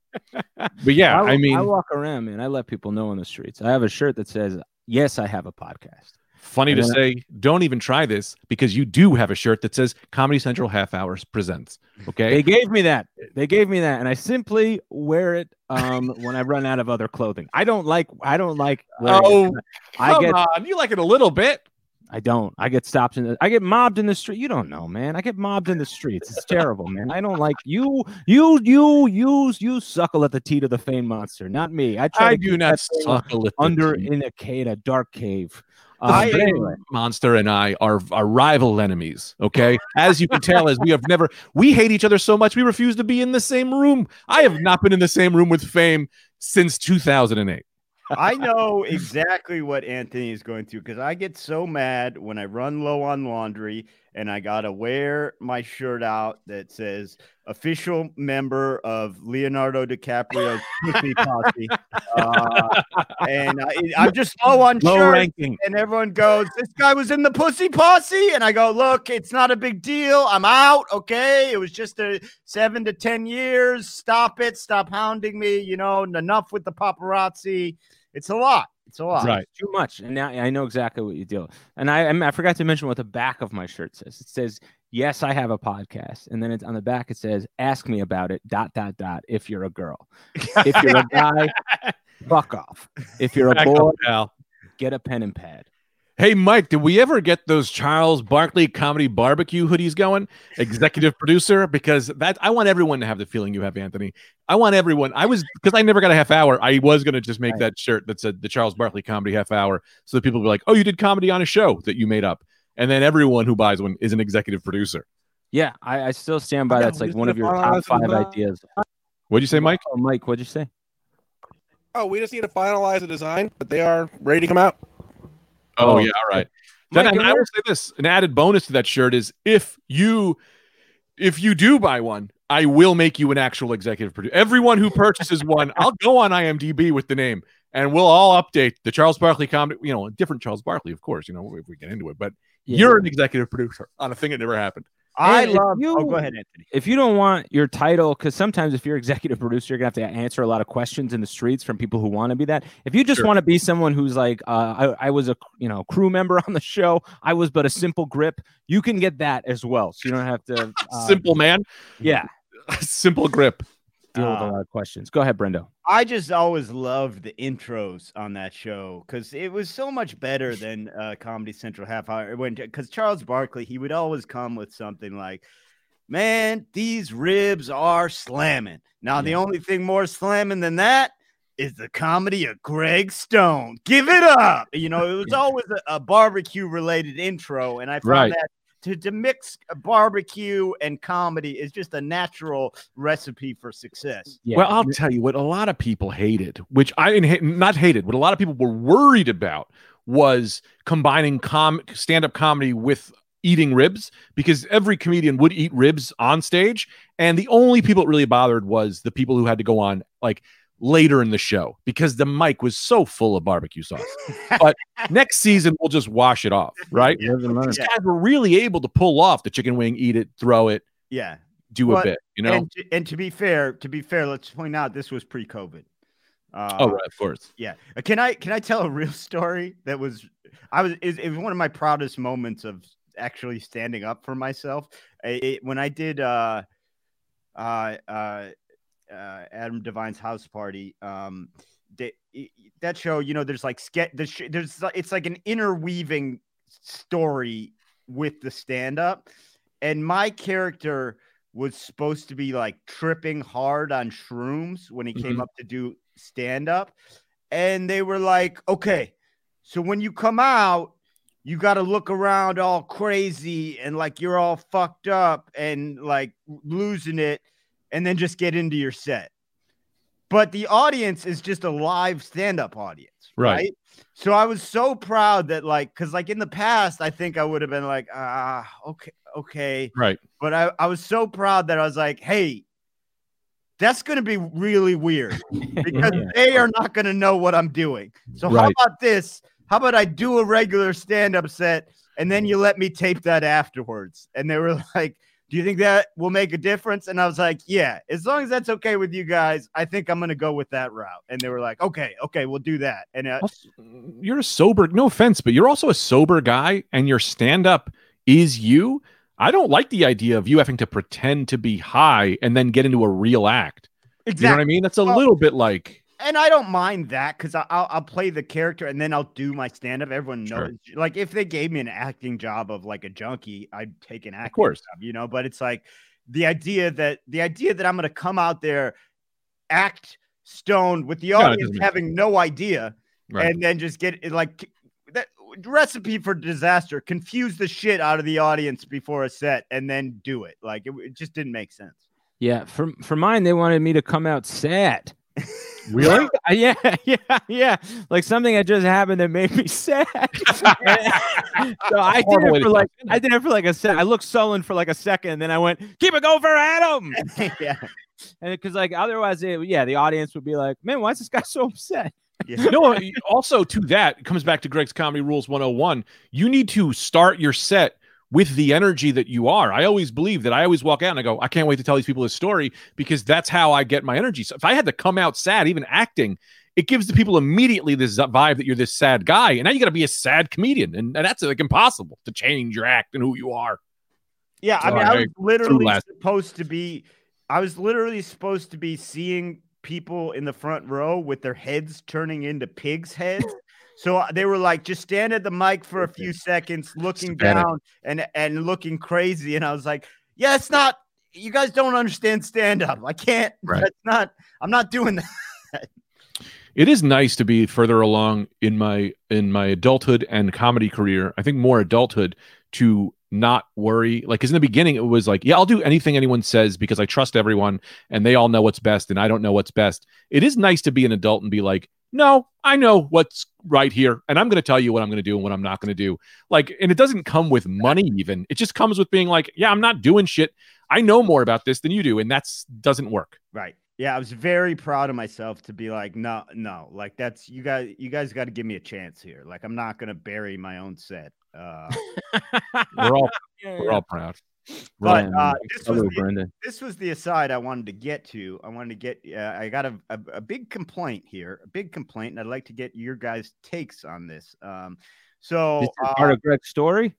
but yeah, I, I, mean, I walk around, man. I let people know on the streets. I have a shirt that says, "Yes, I have a podcast." funny to say, don't even try this because you do have a shirt that says Comedy Central Half Hours presents. Okay, They gave me that. They gave me that, and I simply wear it um, when I run out of other clothing. I don't like. I don't like. Oh, it. I come get. on, you like it a little bit. I don't. I get stopped in. The, I get mobbed in the street. You don't know, man. I get mobbed in the streets. It's terrible, man. I don't like you. You. You. You. You suckle at the teat of the fame monster, not me. I try I to do not suckle under teat. in a cave, a dark cave. I uh, anyway, monster and I are, are rival enemies. Okay, as you can tell, as we have never, we hate each other so much, we refuse to be in the same room. I have not been in the same room with Fame since 2008. I know exactly what Anthony is going through because I get so mad when I run low on laundry and I gotta wear my shirt out that says official member of Leonardo DiCaprio's Pussy Posse. Uh, and I, I'm just low on low shirts. ranking. And everyone goes, This guy was in the pussy posse. And I go, Look, it's not a big deal. I'm out. Okay. It was just a seven to 10 years. Stop it. Stop hounding me. You know, enough with the paparazzi. It's a lot. It's a lot. Right. too much. And now I know exactly what you do. And I I forgot to mention what the back of my shirt says. It says, "Yes, I have a podcast," and then it's on the back. It says, "Ask me about it." Dot dot dot. If you're a girl, if you're a guy, fuck off. If you're a boy, up, get a pen and pad. Hey, Mike, did we ever get those Charles Barkley comedy barbecue hoodies going? Executive producer, because that I want everyone to have the feeling you have, Anthony. I want everyone. I was because I never got a half hour. I was going to just make Right. that shirt that said the Charles Barkley comedy half hour, so that people would be like, "Oh, you did comedy on a show that you made up," and then everyone who buys one is an executive producer. Yeah, I, I still stand by that's like one of your top five uh, ideas. What'd you say, Mike? Oh, Mike, what'd you say? Oh, we just need to finalize the design, but they are ready to come out. Oh, Oh, yeah, all right. Then and I will say this: an added bonus to that shirt is if you if you do buy one, I will make you an actual executive producer. Everyone who purchases one, I'll go on IMDb with the name, and we'll all update the Charles Barkley comedy. You know, a different Charles Barkley, of course. You know, if we get into it, but Yeah. you're an executive producer on a thing that never happened. I And love. you- oh, go ahead, Anthony. if you don't want your title, because sometimes if you're executive producer, you're gonna have to answer a lot of questions in the streets from people who want to be that. If you just Sure. want to be someone who's like, uh, I, I was a you know crew member on the show, I was but a simple grip, you can get that as well. So you don't have to uh, Simple man, yeah, simple grip. Deal with a lot of questions. Go ahead, Brendo. I just always loved the intros on that show because it was so much better than uh, Comedy Central half hour. When because Charles Barkley, he would always come with something like, "Man, these ribs are slamming." Now the only thing more slamming than that is the comedy of Greg Stone. Give it up. You know, it was always a, a barbecue related intro, and I found Right. that. To, to mix barbecue and comedy is just a natural recipe for success. Yeah. Well, I'll tell you what a lot of people hated, which I didn't not hated, what a lot of people were worried about was combining com stand-up comedy with eating ribs because every comedian would eat ribs on stage and the only people it really bothered was the people who had to go on like later in the show because the mic was so full of barbecue sauce. But next season we'll just wash it off, right? Live and learn. These guys were really able to pull off the chicken wing, eat it, throw it, Yeah. do a bit, you know? And, to- and to be fair, to be fair, let's point out this was pre-COVID. Uh, oh, right, of course. yeah. Uh, Can I can I tell a real story that was I was it, it was one of my proudest moments of actually standing up for myself. I- it- when I did uh uh uh uh, Adam Devine's house party. Um, they, that show, you know, there's like ske- the sh- there's it's like an interweaving story with the stand up, and my character was supposed to be like tripping hard on shrooms when he came Mhm. up to do stand up, and they were like, okay, so when you come out. You got to look around all crazy and like you're all fucked up and like losing it and then just get into your set. But the audience is just a live stand-up audience, Right. right? So I was so proud that like cuz like in the past I think I would have been like ah okay okay, Right. but I I was so proud that I was like, "Hey, that's going to be really weird because Yeah. they are not going to know what I'm doing. So how about this? How about I do a regular stand-up set and then you let me tape that afterwards? And they were like, "Do you think that will make a difference?" And I was like, "Yeah, as long as that's okay with you guys, I think I'm going to go with that route." And they were like, "Okay, okay, we'll do that." And uh, Also, you're a sober no offense but you're also a sober guy and your stand-up is you i don't like the idea of you having to pretend to be high and then get into a real act Exactly. you know what i mean that's a little bit like and I don't mind that because I'll I'll play the character and then I'll do my stand up. Everyone Sure. knows, like if they gave me an acting job of like a junkie, I'd take an acting course. job, you know. But it's like the idea that the idea that I'm going to come out there, act stoned with the audience doesn't having no idea, Right. and then just get it like that recipe for disaster. Confuse the shit out of the audience before a set and then do it. Like it, it just didn't make sense. Yeah, for for mine, they wanted me to come out sad. really yeah, yeah, yeah. Like something that just happened that made me sad. so I did it for like. I did it for like a second. I looked sullen for like a second, and then I went, "Keep it going for Adam," yeah. and because like otherwise, it, yeah, the audience would be like, "Man, why is this guy so upset?" Yeah. no also to that it comes back to greg's comedy rules 101 you need to start your set with the energy that you are. I always believe that i always walk out and i go i can't wait to tell these people this story because that's how i get my energy. So if i had to come out sad even acting it gives the people immediately this vibe that you're this sad guy. And now you got to be a sad comedian. And, and that's like impossible to change your act and who you are. Yeah, I mean, I I was literally last- supposed to be, I was literally supposed to be seeing people in the front row with their heads turning into pigs' heads. So uh, they were like, just stand at the mic for a few seconds, looking down and and looking crazy. And I was like, yeah, it's not. You guys don't understand stand up. I can't. Right. That's not. I'm not doing that. it is nice to be further along in my in my adulthood and comedy career i think more adulthood to not worry like because in the beginning it was like yeah i'll do anything anyone says because i trust everyone and they all know what's best and i don't know what's best it is nice to be an adult and be like no i know what's right here and i'm going to tell you what i'm going to do and what i'm not going to do like and it doesn't come with money even it just comes with being like yeah i'm not doing shit i know more about this than you do and that's doesn't work Right. Yeah, I was very proud of myself to be like, no, no, like that's you guys. You guys got to give me a chance here. Like I'm not gonna bury my own set. Uh, we're all we're all proud but uh, this was the, this was the aside I wanted to get to. I wanted to get. Uh, I got a, a a big complaint here, a big complaint, and I'd like to get your guys' takes on this. Um, so This is uh, part of Greg's story.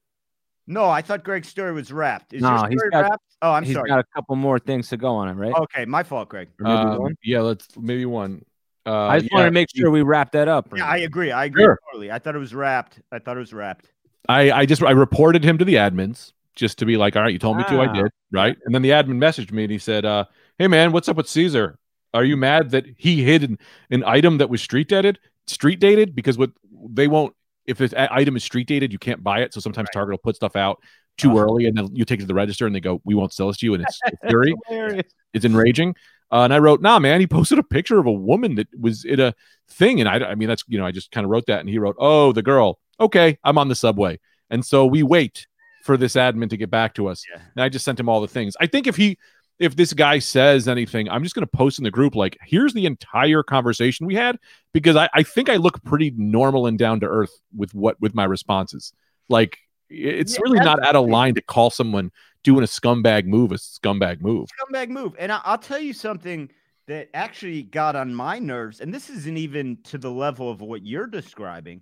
no, I thought Greg's story was wrapped. Is No, your he's story got- wrapped? Oh, I'm He's sorry. got a couple more things to go on it, right? Okay, my fault, Greg. Maybe Um, one? yeah let's maybe one uh, I just yeah. wanted to make sure we wrap that up. Yeah, I agree. I agree Sure. totally. I thought it was wrapped. I thought it was wrapped. I, I just I reported him to the admins just to be like, all right, you told me to, I Ah. did, right? And then the admin messaged me and he said, uh, hey man, what's up with Caesar? Are you mad that he hid an, an item that was street dated, street dated? Because what they won't if this item is street dated, you can't buy it. So sometimes Target will put stuff out too Uh-huh. early, and then you take it to the register and they go, we won't sell this to you, and it's, it's fury. Hilarious. It's enraging. Uh, and I wrote, nah, man, he posted a picture of a woman that was in a thing. And I, I mean, that's, you know, I just kind of wrote that. And he wrote, oh, the girl. Okay, I'm on the subway. And so we wait for this admin to get back to us. Yeah. And I just sent him all the things. I think if he, if this guy says anything, I'm just going to post in the group, like, here's the entire conversation we had, because I, I think I look pretty normal and down to earth with what, with my responses. Like, it's Yeah, really not out of line to call someone doing a scumbag move a scumbag move. scumbag move. And I, I'll tell you something that actually got on my nerves, and this isn't even to the level of what you're describing.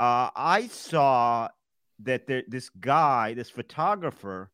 Uh, I saw that there, this guy, this photographer,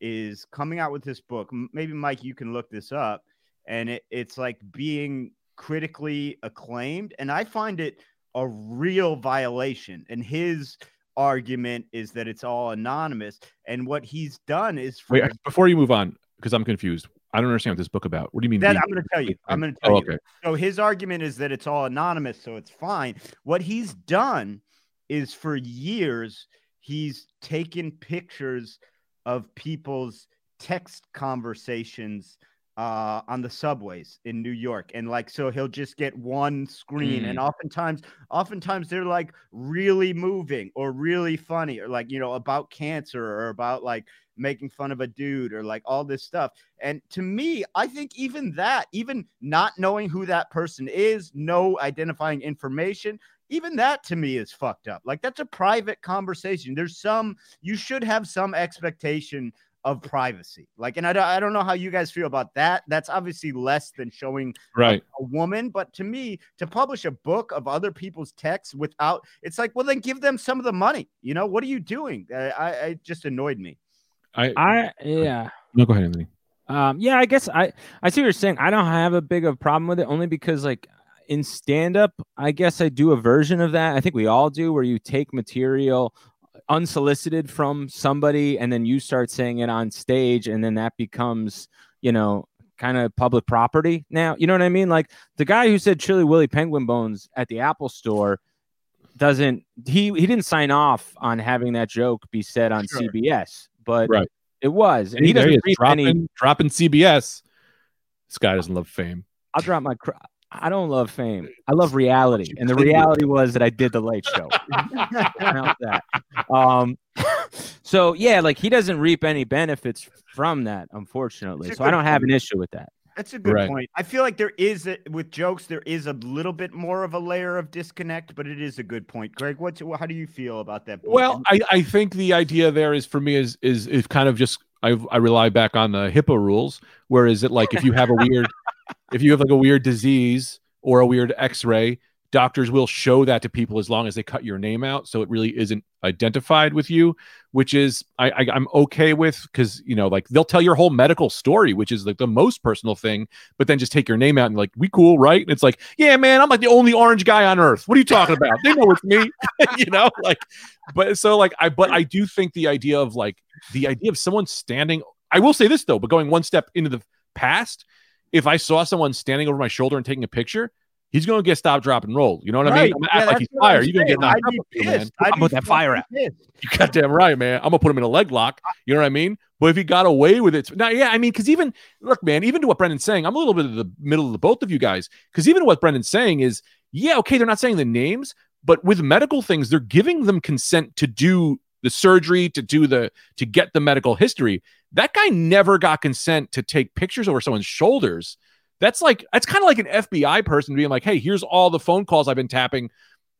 is coming out with this book. Maybe Mike, you can look this up, and it, it's like being critically acclaimed, and I find it a real violation. And his argument is that it's all anonymous, and what he's done is for Wait, before you move on, because I'm confused. I don't understand what this book about. What do you mean? that being- I'm going to tell you. I'm going to tell Oh, you. okay. So his argument is that it's all anonymous, so it's fine. What he's done is for years he's taken pictures of people's text conversations uh, on the subways in New York, and like so he'll just get one screen, and oftentimes, oftentimes they're like really moving or really funny, or like you know about cancer or about like making fun of a dude or like all this stuff. And to me, I think even that, even not knowing who that person is, no identifying information, even that to me is fucked up. Like that's a private conversation. There's some, you should have some expectation of privacy. Like, and I don't, I don't know how you guys feel about that. That's obviously less than showing Right. a woman, but to me, to publish a book of other people's texts without, it's like, well, then give them some of the money. You know, what are you doing? I, I it just annoyed me. I, I yeah. no, go ahead, Anthony. Um, yeah, I guess I I see what you're saying. I don't have a big of problem with it only because like in stand up, I guess I do a version of that. I think we all do where you take material unsolicited from somebody and then you start saying it on stage and then that becomes, you know, kind of public property now. You know what I mean? Like the guy who said Chili Willy Penguin Bones at the Apple store doesn't he he didn't sign off on having that joke be said on Sure. CBS, but Right. it was. And Hey, he doesn't he dropping, any dropping CBS. This guy doesn't love fame. I'll drop my. Cr- I don't love fame. I love reality, and the reality was that I did the Late Show. How's that? Um, so yeah, like he doesn't reap any benefits from that, unfortunately. So I don't have an issue with that. That's a good Right. point. I feel like there is a, with jokes there is a little bit more of a layer of disconnect, but it is a good point. Greg, what's how do you feel about that? book? Well, I, I think the idea there is for me is is is kind of just I I rely back on the HIPAA rules. Where is it like if you have a weird if you have like a weird disease or a weird X-ray, doctors will show that to people as long as they cut your name out, so it really isn't identified with you, which is I, I I'm okay with because you know like they'll tell your whole medical story, which is like the most personal thing, but then just take your name out and like we cool, right? And it's like, yeah, man, I'm like the only orange guy on earth. What are you talking about? they know it's me, you know, like, but so like I but I do think the idea of like the idea of someone standing. I will say this though, but going one step into the past, if I saw someone standing over my shoulder and taking a picture, he's going to get stopped, drop, and roll. You know what I mean? I'm gonna Yeah, act like he's fire. You're going to get knocked I'd up, be man. pissed. How be about that fire pissed. You goddamn right, man. I'm gonna put him in a leg lock. You know what I mean? But if he got away with it, now, yeah, I mean, because even look, man, even to what Brendan's saying, I'm a little bit of the middle of the both of you guys. Because even what Brendan's saying is, yeah, okay, they're not saying the names, but with medical things, they're giving them consent to do the surgery, to do the to get the medical history. That guy never got consent to take pictures over someone's shoulders. That's like that's kind of like an FBI person being like, "Hey, here's all the phone calls I've been tapping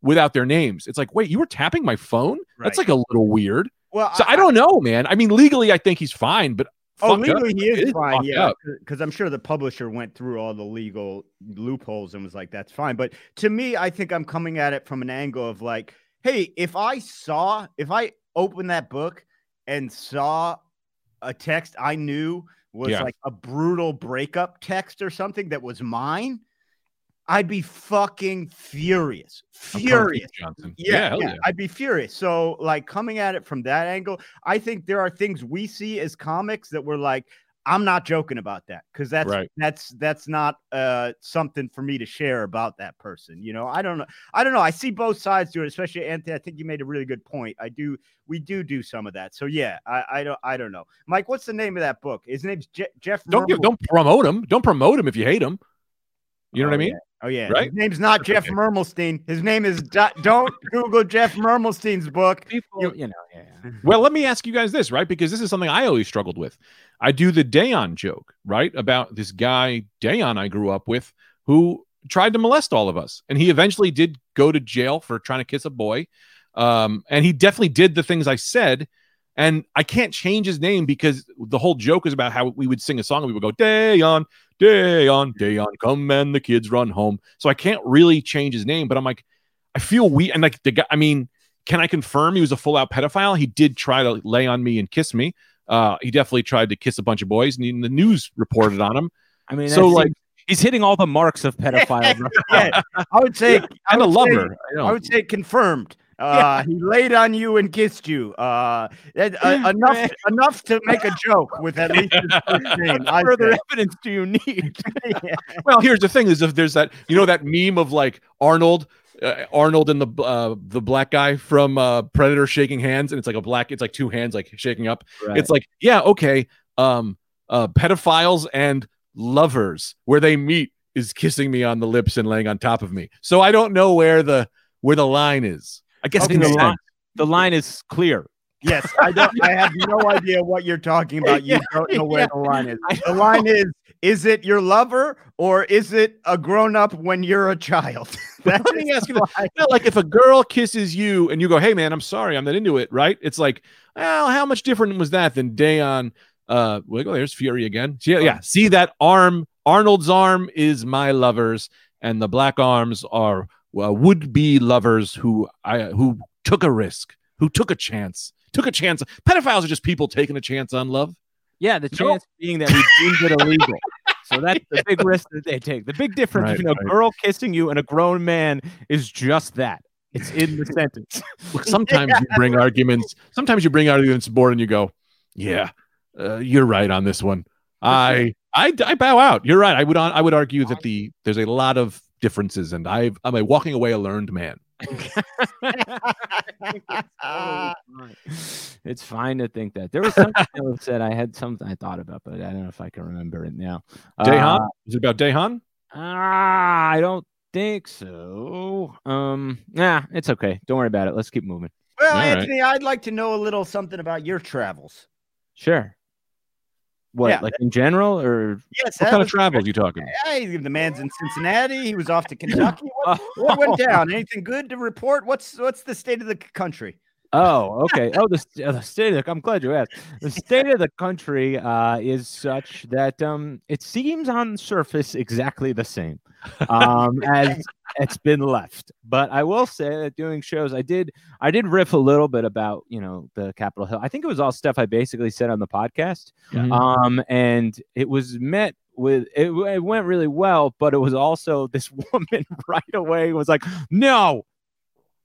without their names." It's like, wait, you were tapping my phone? That's like a little weird. Well, So I don't know, man. I mean, legally, I think he's fine, but Oh, fucked up. legally he is fine, yeah. Because I'm sure the publisher went through all the legal loopholes and was like, "That's fine." But to me, I think I'm coming at it from an angle of like, "Hey, if I saw, if I opened that book and saw a text I knew was Yeah. like a brutal breakup text or something that was mine, I'd be fucking furious, I'm coming for you, furious." Johnson. Yeah, hell yeah, I'd be furious. So, like, coming at it from that angle, I think there are things we see as comics that we're like, I'm not joking about that because that's Right. that's that's not uh something for me to share about that person. You know, I don't know. I don't know. I see both sides to it, especially Anthony. I think you made a really good point. I do. We do do some of that. So yeah, I, I don't. I don't know. Mike, what's the name of that book? His name's Je- Jeff. Don't don't promote him. Don't promote him if you hate him. You know what I Oh, mean? yeah. Oh yeah, Right? His name's not Jeff Okay. Mermelstein. His name is. Do- don't Google Jeff Mermelstein's book. People, You- you, know, yeah. Well, let me ask you guys this, right? Because this is something I always struggled with. I do the Dayon joke, right? About this guy, Dayon, I grew up with, who tried to molest all of us. And he eventually did go to jail for trying to kiss a boy. Um, and he definitely did the things I said. And I can't change his name because the whole joke is about how we would sing a song and we would go, day on, day on, day on, come and the kids run home. So I can't really change his name, but I'm like, I feel we and like the guy, I mean, can I confirm he was a full out pedophile? He did try to lay on me and kiss me. Uh, he definitely tried to kiss a bunch of boys, and the news reported on him. I mean, So, so like- like he's hitting all the marks of pedophile. yeah, I would say. I And a would say- lover. I. I would say confirmed. Uh, He laid on you and kissed you. Uh, uh, enough, enough to make a joke with at least his first name. Further evidence do you need? Yeah. well, here's the thing: is if there's that, you know, that meme of like Arnold, uh, Arnold and the uh, the black guy from uh, Predator shaking hands, and it's like a black, it's like two hands like shaking up. It's like, yeah, okay, um, uh, pedophiles and lovers where they meet is kissing me on the lips and laying on top of me. So I don't know where the where the line is. I guess Okay. the line, the line is clear. Yes, I don't. I have no idea what you're talking about. You Yeah, don't know where yeah. the line is. The line is: is it your lover or is it a grown up when you're a child? That's Let me ask you this. Like if a girl kisses you and you go, "Hey man, I'm sorry, I'm not into it," right? It's like, well, how much different was that than Dayon? Uh, well, there's Fury again. Yeah, yeah. See that arm? Arnold's arm is my lover's, and the black arms are uh, would-be lovers who I who took a risk, who took a chance, took a chance. Pedophiles are just people taking a chance on love. Yeah, the No. chance being that we deemed it illegal. So that's the big risk that they take. The big difference Right, between a right. girl kissing you and a grown man is just that. It's in the sentence. Look, sometimes you bring arguments. Sometimes you bring arguments board and you go, "Yeah, uh, you're right on this one." I, I I bow out. You're right. I would on, I would argue that the there's a lot of differences, and I've I'm a walking away a learned man. It's fine to think that. There was something that said. I had something I thought about, but I don't know if I can remember it now. Dehan, Uh, is it about Dehan? Ah, I don't think so. Um, nah, it's okay. Don't worry about it. Let's keep moving. Well, All right. Anthony, I'd like to know a little something about your travels. Sure. What, Yeah. like in general, or Yes, What kind of travels you talking? Hey, the man's in Cincinnati. He was off to Kentucky. What, what went down? Anything good to report? What's what's the state of the country? Oh, okay. Oh, the, uh, the state of the, I'm glad you asked. The state of the country uh, is such that um, it seems on surface exactly the same um, as it's been left. But I will say that doing shows, I did I did riff a little bit about you know the Capitol Hill. I think it was all stuff I basically said on the podcast, Mhm. um, and it was met with it, it went really well. But it was also this woman right away was like, no.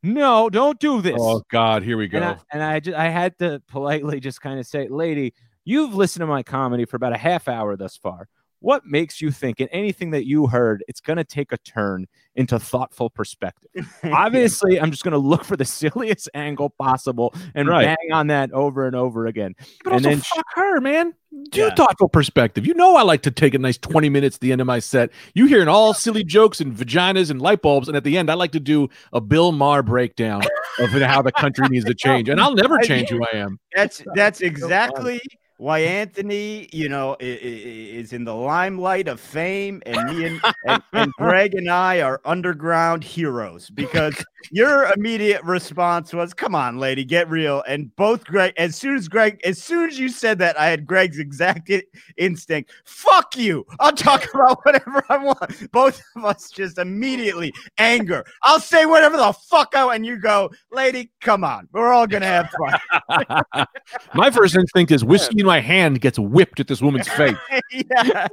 No, don't do this. Oh God, here we go. And I, and I just I had to politely just kind of say, lady, you've listened to my comedy for about a half hour thus far. What makes you think in anything that you heard, it's going to take a turn into thoughtful perspective? Obviously, I'm just going to look for the silliest angle possible and Right. bang on that over and over again. But and also, then fuck her, man. Do Yeah. thoughtful perspective. You know, I like to take a nice 20 minutes at the end of my set. You hearing all silly jokes and vaginas and light bulbs. And at the end, I like to do a Bill Maher breakdown of how the country needs to change. And I'll never I change who I am. That's that's exactly why Anthony, you know, is in the limelight of fame, and me and, and, and Greg and I are underground heroes because your immediate response was, "Come on, lady, get real." And both Greg, as soon as Greg, as soon as you said that, I had Greg's exact instinct. Fuck you! I'll talk about whatever I want. Both of us just immediately anger. I'll say whatever the fuck I want, and you go, "Lady, come on, we're all gonna have fun." My first instinct is whiskey in my hand gets whipped at this woman's face yeah.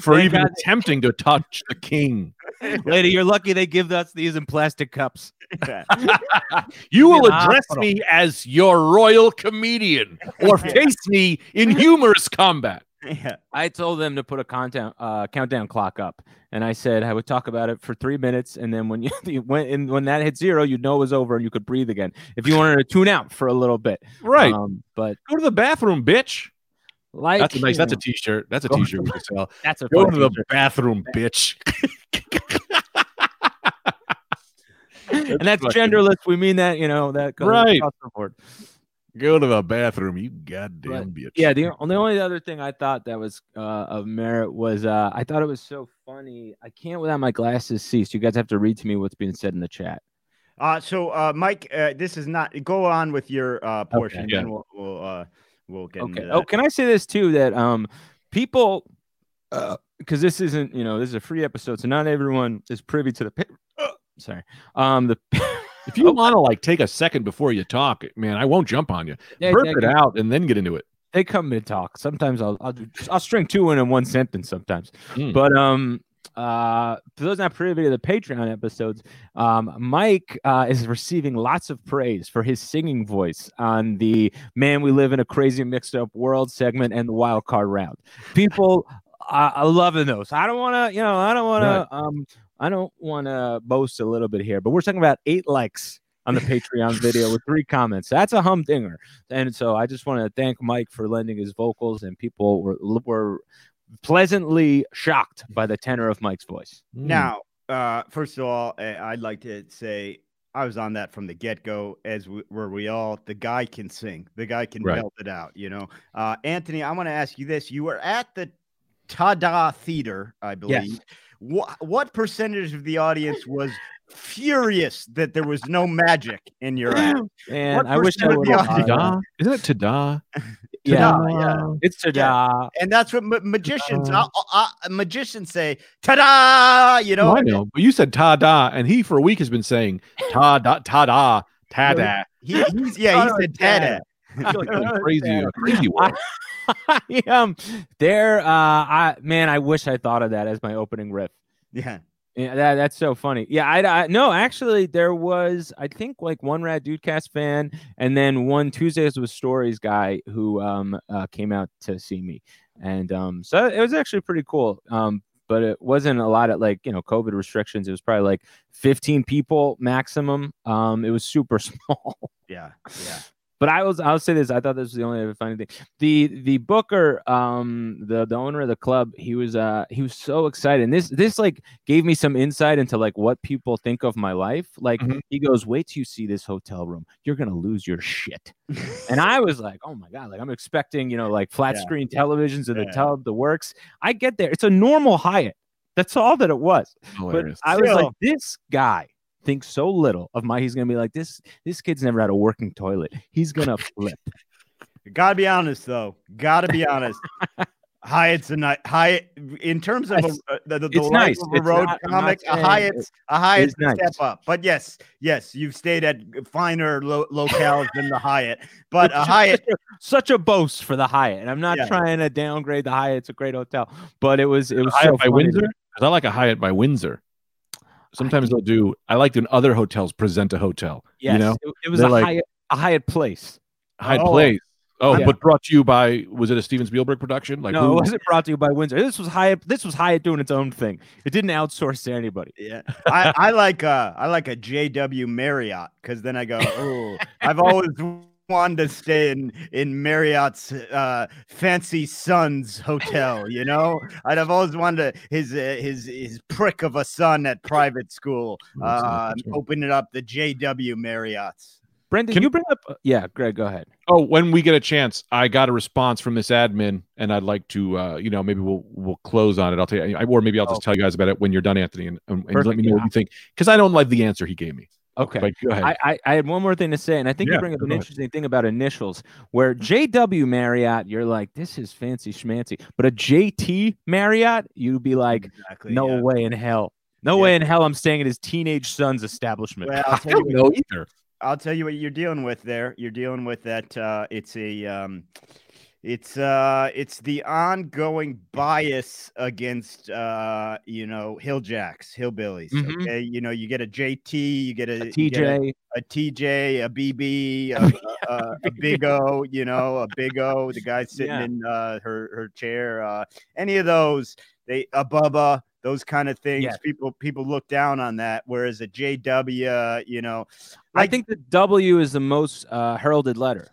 for Thank even God. attempting to touch the king. Lady, you're lucky they give us these in plastic cups. You will address me as your royal comedian or face me in humorous combat. yeah. I told them to put a countdown uh, countdown clock up, and I said I would talk about it for three minutes, and then when you you- when and when that hit zero, you'd know it was over and you could breathe again. If you wanted to tune out for a little bit, Right. Um, but Go to the bathroom, bitch. Like That's a nice. That's a know, t-shirt. That's a Go to t-shirt we can sell. that's a Go to the t-shirt. bathroom, bitch. and that's genderless. We mean that you know that Right. across the board. Go to the bathroom, you goddamn But, bitch. Yeah, the, the only other thing I thought that was uh, of merit was uh, I thought it was so funny. I can't without my glasses see, so you guys have to read to me what's being said in the chat. Uh, so, uh, Mike, uh, this is not. Go on with your uh, portion. yeah. and we'll we'll, uh, we'll get Okay. into Oh, can I say this too? That um, people, uh because this isn't you know this is a free episode, so not everyone is privy to the. pa- sorry. Um, the If you want to like take a second before you talk, man, I won't jump on you. they, Burp they, it out and then get into it. they come mid talk. Sometimes I'll I'll do, I'll string two in in one sentence. Sometimes, Mm. but um. Uh, for those not privy to the Patreon episodes, um, Mike uh, is receiving lots of praise for his singing voice on the "Man, We Live in a Crazy Mixed Up World" segment and the wild card round. People uh, are loving those. I don't want to, you know, I don't want to, um, I don't want to boast a little bit here, but we're talking about eight likes on the Patreon video with three comments. That's a humdinger. And so I just want to thank Mike for lending his vocals, and people were were pleasantly shocked by the tenor of Mike's voice. Mm. Now, uh, first of all, uh, I'd like to say I was on that from the get go, as we, were we all. The guy can sing. The guy can Right. belt it out. You know, uh, Anthony. I want to ask you this: You were at the Tada Theater, I believe. What what percentage of the audience was furious that there was no magic in your act? And What I wish I percent of would have. Tada? Isn't it tada? Yeah, Tada, yeah. it's ta And that's what ma- magicians, uh, uh, magicians say, "Ta-da!" You know, No, I know, but you said tada, and he for a week has been saying tada, tada, tada. He, he's, yeah, he said Tada. "tada." I feel like going crazy, uh, crazy world. um, there, uh, I man, I wish I thought of that as my opening riff. Yeah, Yeah, that, that's so funny. Yeah, I, I no, actually, there was I think like one Rad Dudecast fan, and then one Tuesdays with Stories guy who um uh, came out to see me, and um so it was actually pretty cool. Um, but it wasn't a lot of like you know COVID restrictions. It was probably like 15 people maximum. Um, it was super small. yeah, yeah. But I was I'll say this. I thought this was the only other funny thing. The the booker, um, the the owner of the club, he was uh he was so excited. And this this like gave me some insight into like what people think of my life. Like Mhm. he goes, Wait till you see this hotel room. You're gonna lose your shit. And I was like, Oh my god, like I'm expecting, you know, like flat Yeah. screen televisions in the tub, the works. I get there. It's a normal Hyatt. That's all that it was. But I was like, this guy think so little of my. He's gonna be like this. This kid's never had a working toilet. He's gonna flip. Gotta be honest though. Gotta be honest. Hyatt's a night. Hyatt, in terms of a, It's- uh, the, the, the life nice. of a It's road not- I'm not comic, a saying Hyatt's a Hyatt's it's a step up. But yes, yes, you've stayed at finer lo- locales than the Hyatt. But a Hyatt, such a, such a boast for the Hyatt, and I'm not Yeah. trying to downgrade the Hyatt. It's a great hotel, but it was it was Hyatt so by funny Windsor? Because I like a Hyatt by Windsor. Sometimes they'll do. I like when other hotels present a hotel. Yes, You know, it, it was they're a like- Hyatt, a Hyatt place. Hyatt Oh. Place. Oh, Yeah. but brought to you by was it a Steven Spielberg production? Like no, who- it wasn't brought to you by Windsor. This was Hyatt. This was Hyatt doing its own thing. It didn't outsource to anybody. yeah, I, I like uh I like a JW Marriott because then I go, oh, I've always wanted to stay in in Marriott's uh fancy son's hotel. You know, I'd have always wanted to, his uh, his his prick of a son at private school. Uh, that's right. opening up the JW Marriott's. Brendan, Can- you bring up? uh, yeah, Greg, go ahead. Oh, when we get a chance, I got a response from this admin, and I'd like to, uh, you know, maybe we'll we'll close on it. I'll tell you, or maybe I'll just Oh. tell you guys about it when you're done, Anthony, and, and, and let me know yeah. what you think because I don't like the answer he gave me. Okay. But go ahead. I, I, I had one more thing to say, and I think Yeah, you bring up go an ahead. interesting thing about initials, where JW Marriott, you're like, this is fancy schmancy, but a JT Marriott, you'd be like, Exactly. no yeah. way in hell, no Yeah. way in hell, I'm staying at his teenage son's establishment. Well, I I'll tell you don't what, know either. I'll tell you what you're dealing with there. You're dealing with that. Uh, it's a. Um, it's uh it's the ongoing bias against uh you know hilljacks hillbillies Mhm. okay you know you get a jt you get a, A you get a- TJ, a TJ, a BB, a, a, a, a Big O, you know, a Big O, the guy sitting Yeah. in uh, her her chair, uh, any of those, they a Bubba, those kind of things. Yeah. People people look down on that, whereas a JW, you know, I like- think the W is the most uh, heralded letter.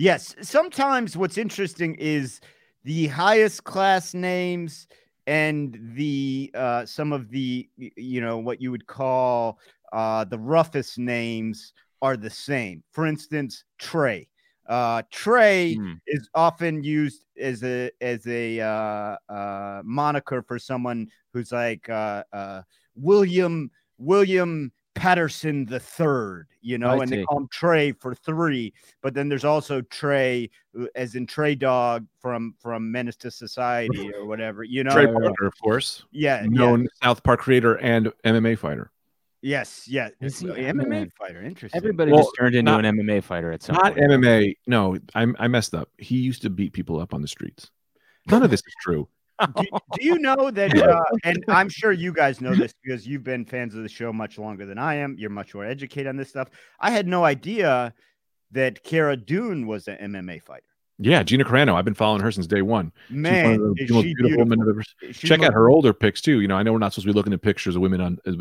Yes. Sometimes what's interesting is the highest class names and the uh, some of the you know what you would call uh, the roughest names are the same. For instance, Trey. Uh, Trey Hmm. is often used as a as a uh, uh, moniker for someone who's like uh, uh, William William Patterson the third, you know, I and they see. call him Trey for three. But then there's also Trey, uh, as in Trey Dog from from Menace to Society or whatever, you know. Trey right, right. Parker, of course, Yeah, yeah, known South Park creator and MMA fighter. yes, yeah. Is he- MMA man. fighter, interesting. Everybody Well, just turned into not- an MMA fighter at some Not point. MMA. No, I, I messed up. He used to beat people up on the streets. None of this is true. Do, do you know that uh, and i'm sure you guys know this because you've been fans of the show much longer than i am you're much more educated on this stuff i had no idea that Cara Dune was an mma fighter Yeah, Gina Carano. I've been following her since day one. She's one of the is most she beautiful women beautiful. I've ever check out her older pics too. You know, I know we're not supposed to be looking at pictures of women on as,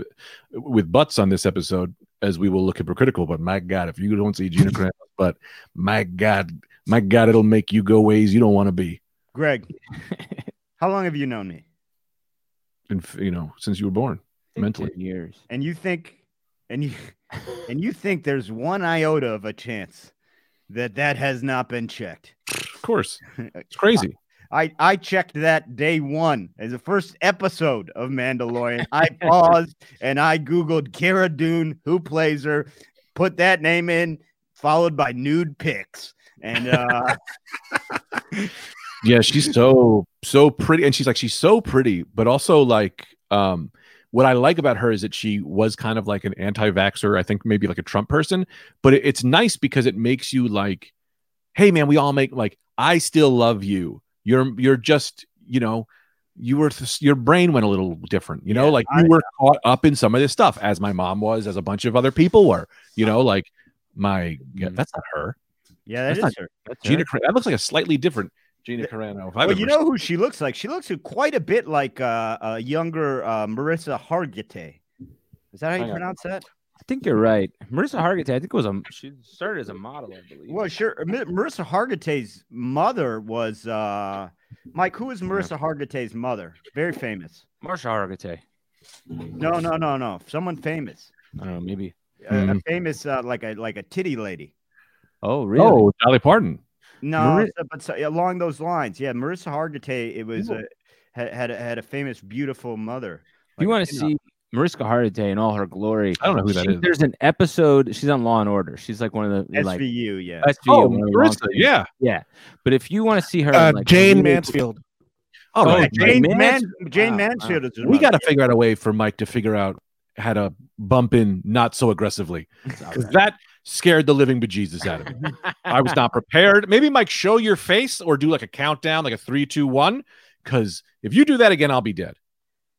with butts on this episode, as we will look hypocritical. But my God, if you don't see Gina Carano's butt, my God, my God, it'll make you go ways you don't want to be. greg how long have you known me And you know, since you were born, mentally. 10 years. and you think and you and you think there's one iota of a chance that that has not been checked of course, it's crazy. I, I checked that day one as the first episode of Mandalorian. I paused and I Googled Cara Dune, who plays her, put that name in, followed by nude pics. And uh, Yeah, she's so so pretty, and she's like she's so pretty, but also like um. What I like about her is that she was kind of like an anti-vaxxer, I think maybe like a Trump person, but it, it's nice because it makes you like, hey man, we all make like I still love you. You're you're just you know you were your brain went a little different, you know, Yeah, like I- you were caught up in some of this stuff as my mom was, as a bunch of other people were, you know, like my yeah, Mhm. that's not her. yeah, that is That's her. That's Gina. Carano, that looks like a slightly different Gina Carano. If Well, you know who she looks like? She looks quite a bit like uh, a younger uh, Marissa Hargitay. Is that how you Hang on. pronounce that? I think you're right. Marissa Hargitay, I think it was a she started as a model, I believe. Well, sure. Marissa Hargitay's mother was uh, Mike. Who is Marissa Hargitay's mother? Very famous. Marsha Hargitay. No, no, no, no. Someone famous. I don't know, maybe. A, a Mhm. famous uh, like a like a titty lady. Oh, really? Oh, Dolly Parton. No, Mari- but so, along those lines, yeah. Marissa Hargitay. It was Ooh. a had had a, had a famous, beautiful mother. If you want to pinup. see Mariska Hargitay in all her glory. I don't know who that She- is. There's an episode. She's on Law and Order. She's like one of the like SVU, yeah. SVU. Oh, one of the Marissa, yeah. yeah. But if you want to see her, Uh, in, like, Jayne Mansfield. All Oh, right. Jayne, Jayne Man- Mans- Jayne wow, Mansfield is we got to figure out a way for Mike to figure out how to bump in not so aggressively because that scared the living bejesus out of me. I was not prepared. Maybe Mike, show your face or do like a countdown, like a three, two, one. Because if you do that again, I'll be dead.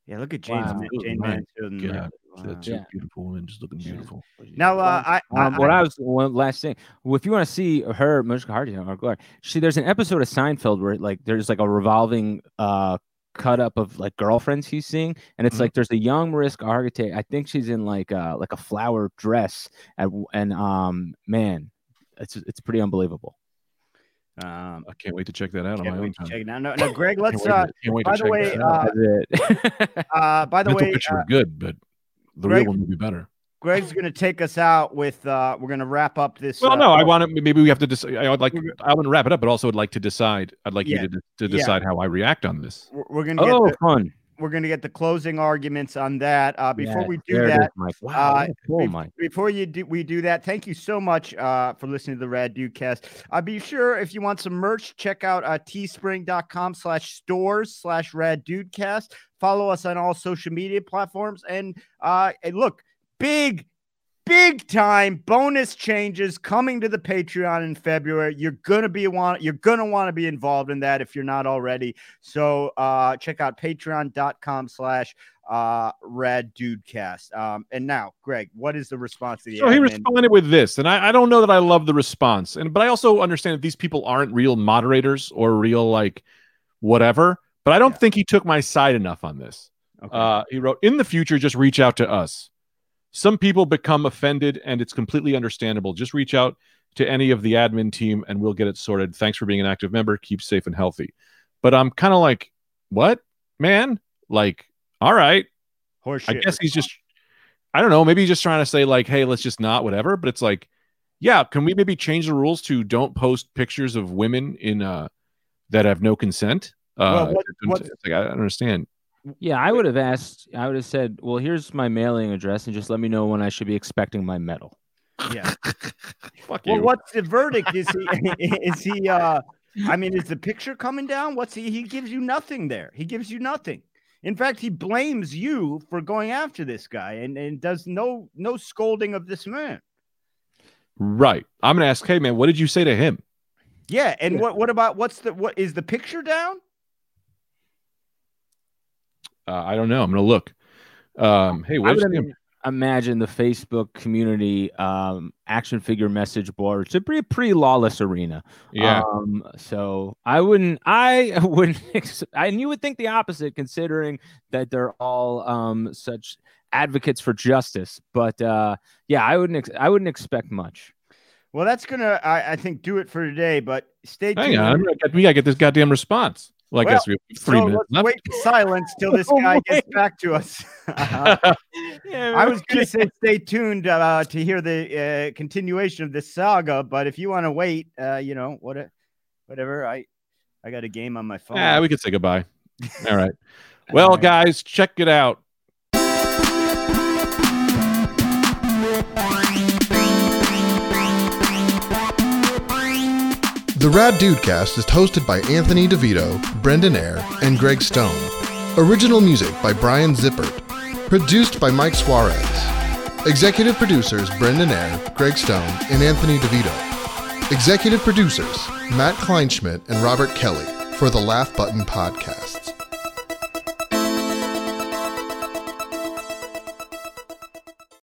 Yeah, look at Jayne's Wow. Man- Jayne My Mansfield. Wow. The two Yeah. beautiful women just looking beautiful. Now, uh, I, I, Um, what I was one last thing. Well, if you want to see her, Mariska Hargitay, or glory, she there's an episode of Seinfeld where like there's like a revolving uh cut up of like girlfriends he's seeing, and it's Mhm. like there's a young Mariska Hargitay. I think she's in like uh like a flower dress, and, and um man, it's it's pretty unbelievable. um, I can't wait to check that out on can't my own wait to time. check it out. No, no, Greg, let's. Uh, to- can't wait by to the check way, out. uh, That's it. uh, by the Mental way, picture uh, good, but the Greg- real one would be better. Greg's going to take us out with. Uh, we're going to wrap up this. Well, uh, no, I want to. Maybe we have to decide. I would like. I want to wrap it up, but also would like to decide. I'd like Yeah. you to to Yeah. decide how I react on this. We're, we're going to get. oh, the, fun. we're going to get the closing arguments on that. Uh, before Yeah, we do is, that, Mike. Wow, uh, pull, bef- Mike. before you do we do that, thank you so much uh, for listening to the Rad Dude Cast. Uh, be sure if you want some merch, check out uh, teespring.com slash stores slash Rad Dude Cast. Follow us on all social media platforms. And, uh, and look, big, big time bonus changes coming to the Patreon in February. You're gonna be want you're gonna want to be involved in that if you're not already. So uh check out patreon.com slash uh rad dudecast. Um and now, Greg, what is the response to the So he responded with this, and I, I don't know that I love the response, and but I also understand that these people aren't real moderators or real like whatever. But I don't Yeah. think he took my side enough on this. Okay. Uh, he wrote, "In the future, just reach out to us. Some people become offended, and it's completely understandable. Just reach out to any of the admin team, and we'll get it sorted. Thanks for being an active member. Keep safe and healthy." But I'm kind of like, "What, man? Like, all right, Horseshit I guess he's just I don't know, maybe he's just trying to say like, hey, let's just not whatever. But it's like, yeah, can we maybe change the rules to don't post pictures of women in uh that have no consent? Uh Well, what- what- like, I don't understand. Yeah, I would have asked. I would have said, "Well, here's my mailing address, and just let me know when I should be expecting my medal." yeah. Fuck Well, you. what's the verdict? Is he is he uh I mean, is the picture coming down? What's he he gives you nothing there. He gives you nothing. In fact, he blames you for going after this guy and, and does no no scolding of this man. Right. I'm gonna ask, hey man, what did you say to him? Yeah, and Yeah. what what about what's the what is the picture down? Uh, I don't know. I'm gonna look. Um, hey, I would him? im- imagine the Facebook community um, action figure message board. It's a pretty pretty lawless arena. Yeah. Um, so I wouldn't. I wouldn't. Ex- and you would think the opposite, considering that they're all um, such advocates for justice. But uh, yeah, I wouldn't. Ex- I wouldn't expect much. Well, that's gonna I, I think do it for today. But stay Hang on, I'm gonna get, we gotta get this goddamn response. Well, I Well, guess we have three so minutes let's left. wait in silence till this guy gets back to us. Uh, I was going to say stay tuned uh, to hear the uh, continuation of this saga, but if you want to wait, uh, you know what, whatever. I I got a game on my phone. Yeah, we could say goodbye. All right. Well, guys, check it out. The Rad Dudecast is hosted by Anthony DeVito, Brendan Eyre, and Greg Stone. Original music by Brian Zippert. Produced by Mike Suarez. Executive producers Brendan Eyre, Greg Stone, and Anthony DeVito. Executive producers Matt Kleinschmidt and Robert Kelly for the Laugh Button Podcasts.